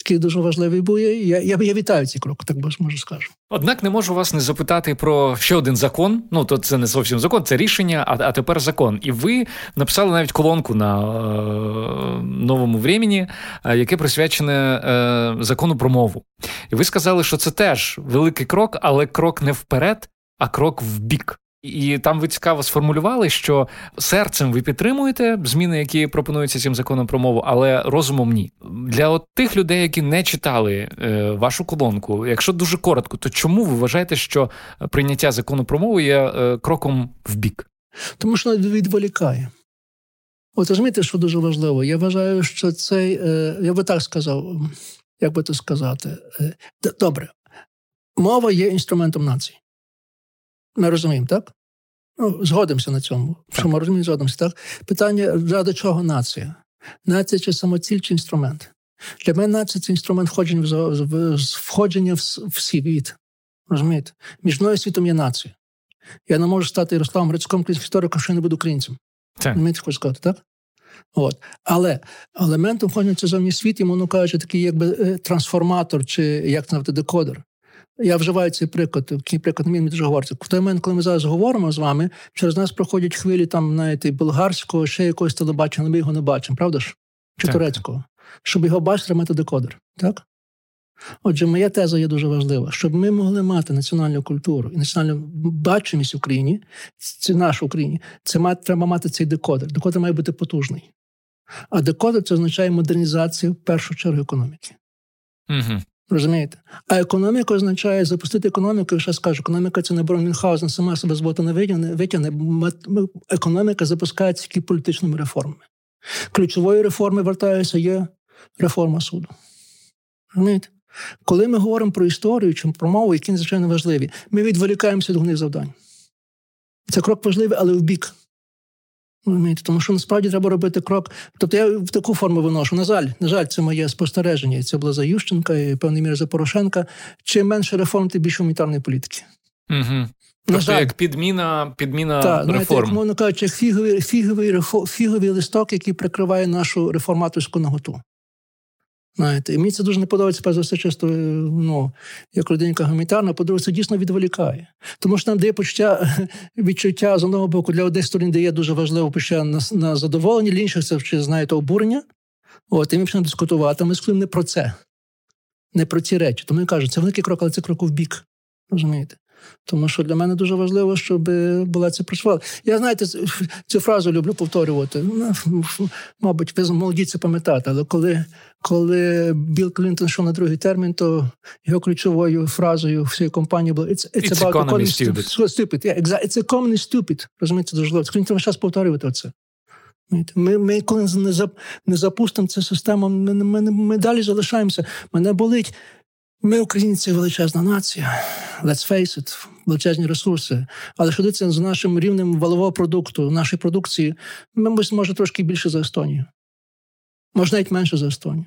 який дуже важливий був. Я я, я вітаю ці кроки, так можу скажу. Однак не можу вас не запитати про ще один закон. Ну то це не зовсім закон, це рішення, а а тепер закон. І ви написали навіть колонку на е, новому времені, е, яке присвячене е, закону про мову. І ви сказали, що це теж великий крок, але крок не вперед, а крок в бік. І там ви цікаво сформулювали, що серцем ви підтримуєте зміни, які пропонуються цим законом про мову, але розумом ні. Для от тих людей, які не читали е, вашу колонку, якщо дуже коротко, то чому ви вважаєте, що прийняття закону про мову є е, кроком в бік? Тому що відволікає. От розумієте, що дуже важливо. Я вважаю, що цей, е, я би так сказав, як би то сказати, е, добре, мова є інструментом нації. Ми розуміємо, так? Ну, Згодимося на цьому. Так. Що ми розуміємо, згодимося, так? Питання, ради чого нація? Нація чи самоціль, чи інструмент? Для мене нація це інструмент входження в, входження в, в світ. Розумієте? Між мною світом є нація. Я не можу стати Ярославом Грицьком істориком, якщо я не буду українцем. Розумієте, хочу сказати, так? От. Але елементом входження в цей зовній світ, йому ну кажучи, такий якби е, трансформатор, чи як називати декодер. Я вживаю цей приклад, такий приклад мені дуже говориться. В той момент, коли ми зараз говоримо з вами, через нас проходять хвилі там, знаєте, болгарського, ще якогось телебачення, але ми його не бачимо, правда ж? Чи так. турецького. Щоб його бачити, мати декодер. Так? Отже, моя теза є дуже важлива, щоб ми могли мати національну культуру і національну бачимість в Україні, це наш в Україні, це має, треба мати цей декодер. Декодер має бути потужний. А декодер це означає модернізацію в першу чергу економіки. Угу. Розумієте? А економіка означає запустити економіку, я ще скажу, економіка це не барон Мюнхгаузен сама себе з болота не витягне. Економіка запускається тільки політичними реформами. Ключовою реформою вертаюся є реформа суду. Розумієте? Коли ми говоримо про історію чи про мову, які надзвичайно важливі, ми відволікаємося від головних завдань. Це крок важливий, але в бік. Розумієте? Тому що насправді треба робити крок. Тобто я в таку форму виношу. На жаль, на жаль, це моє спостереження. І це було за Ющенка і певний мір за Порошенка. Чим менше реформ, тим більше гуманітарної політики. Угу. Тобто як підміна підміна так, реформ. Знаєте, як мовно кажучи, як фіговий, фіговий, фіговий листок, який прикриває нашу реформаторську наготу. Знаєте, І мені це дуже не подобається, перш за все, часто, ну, як людинка гуманітарна, по-друге, це дійсно відволікає. Тому що нам дає почуття відчуття з одного боку, для одних сторін дає дуже важливе почуття на, на задоволення, для інших це чи, знаєте, обурення. От, і ми почнемо дискутувати. Ми скажемо не про це, не про ці речі. Тому я кажу, це великий крок, але це крок в бік. Розумієте? Тому що для мене дуже важливо, щоб була це працювала. Я знаєте, цю фразу люблю повторювати. Ну, мабуть, ви молоді це пам'ятаєте, але коли коли Білл Клінтон йшов на другий термін, то його ключовою фразою всієї компанії було «It's, it's, it's about economy stupid». stupid. Yeah, exactly. It's economy stupid. Розумієте, дуже важливо. Клінтон час повторювати це. Ми ми коли не не запустимо цю систему, ми, ми, ми далі залишаємося. Мене болить Ми, українці, величезна нація, let's face it, величезні ресурси. Але що дивиться за нашим рівнем валового продукту, нашої продукції, ми може трошки більше за Естонію. Може, навіть менше за Естонію.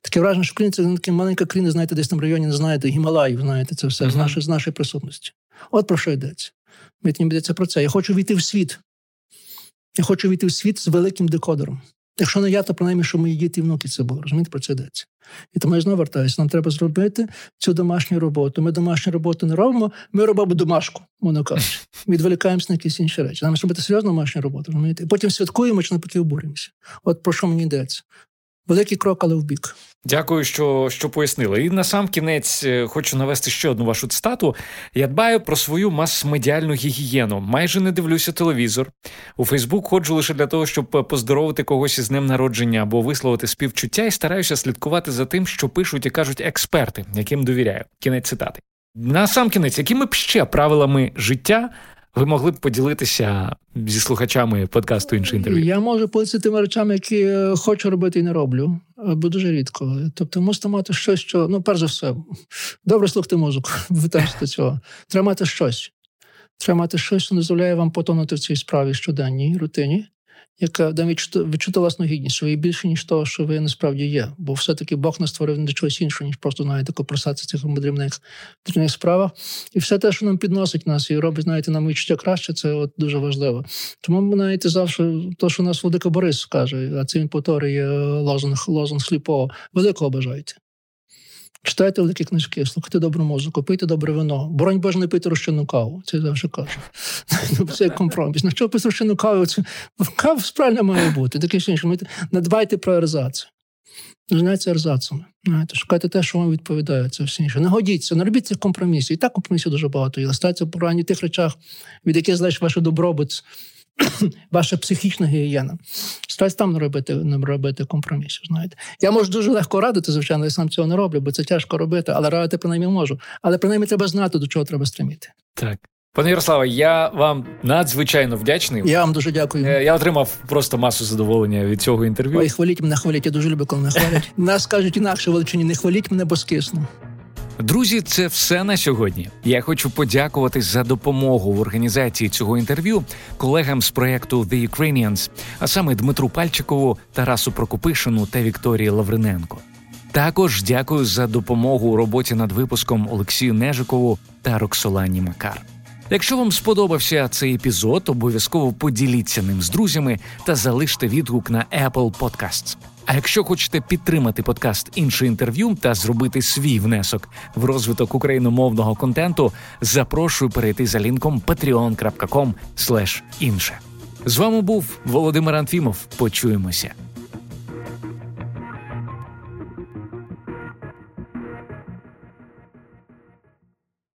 Таке враження, що Україна це така маленька країна, знаєте, десь там в районі, не знаєте, Гімалаїв, знаєте, це все uh-huh. з нашої з нашої присутності. От про що йдеться. Мені йдеться про це. Я хочу війти в світ. Я хочу війти в світ з великим декодером. Якщо не я, то принаймні, що мої діти і внуки це були. Розумієте, про це йдеться. І тому я знову вертаюся. Нам треба зробити цю домашню роботу. Ми домашню роботу не робимо, ми робимо домашку, мовно кажучи. Відволікаємося на якісь інші речі. Нам робити серйозну домашню роботу. розумієте? І потім святкуємо чи навпаки обуримося. От про що мені йдеться. Великий крок, але в бік. Дякую, що що пояснили. І на сам кінець е, хочу навести ще одну вашу цитату. Я дбаю про свою мас-медіальну гігієну. Майже не дивлюся телевізор. У Фейсбук ходжу лише для того, щоб поздоровити когось із днем народження або висловити співчуття, і стараюся слідкувати за тим, що пишуть і кажуть експерти, яким довіряю. Кінець цитати. На сам кінець, якими б ще правилами життя ви могли б поділитися зі слухачами подкасту інше інтерв'ю? Я можу поділитися тими речами, які е, хочу робити і не роблю, бо дуже рідко. Тобто, мусите мати щось, що ну, перш за все, добре слухати музику, до цього. Треба мати щось. Треба мати щось, що дозволяє вам потонути в цій справі щоденній рутині яка дає відчути власну гідність, що ви більше, ніж того, що ви насправді є. Бо все-таки Бог нас створив не для чогось іншого, ніж просто знаєте, копросатися цих дрібних дрібних справах. І все те, що нам підносить нас і робить, знаєте, нам відчуття краще, це от дуже важливо. Тому знаєте, завжди то, що нас Владика Борис каже, а це він повторює лозунг, лозунг сліпого, великого бажайте. Читайте великі книжки, слухайте добру музику, пийте добре вино. Боронь Боже, не пийте розчинну каву. Це я завжди кажу. Ну, це компроміс. На що пити розчинну каву? Це... Кава справді має бути. Таке інше. Надбайте про ерзацію. Зайняться ерзацами. Знаєте, Шукайте те, що вам відповідає, це все інше. Не годіться, не робіть цих компромісів. І так компромісів дуже багато. І листаться по тих речах, від яких залежить ваш добробут, ваша психічна гігієна. Стараюсь там не робити не робити компромісів. Знаєте, я можу дуже легко радити, звичайно, я сам цього не роблю, бо це тяжко робити, але радити принаймні можу. Але принаймні треба знати, до чого треба стриміти. Так. Пане Ярославе, я вам надзвичайно вдячний. Я вам дуже дякую. Е, я отримав просто масу задоволення від цього інтерв'ю. Ой, хваліть мене, хваліть. Я дуже люблю, коли мене хвалять. Нас кажуть інакше величині, не хваліть мене, бо скисну. Друзі, це все на сьогодні. Я хочу подякувати за допомогу в організації цього інтерв'ю колегам з проекту The Ukrainians, а саме Дмитру Пальчикову, Тарасу Прокопишину та Вікторії Лавриненко. Також дякую за допомогу у роботі над випуском Олексію Нежикову та Роксолані Макар. Якщо вам сподобався цей епізод, обов'язково поділіться ним з друзями та залиште відгук на Apple Podcasts. А якщо хочете підтримати подкаст інше інтерв'ю та зробити свій внесок в розвиток україномовного контенту, запрошую перейти за лінком patreon.com інше. З вами був Володимир Анфімов. Почуємося.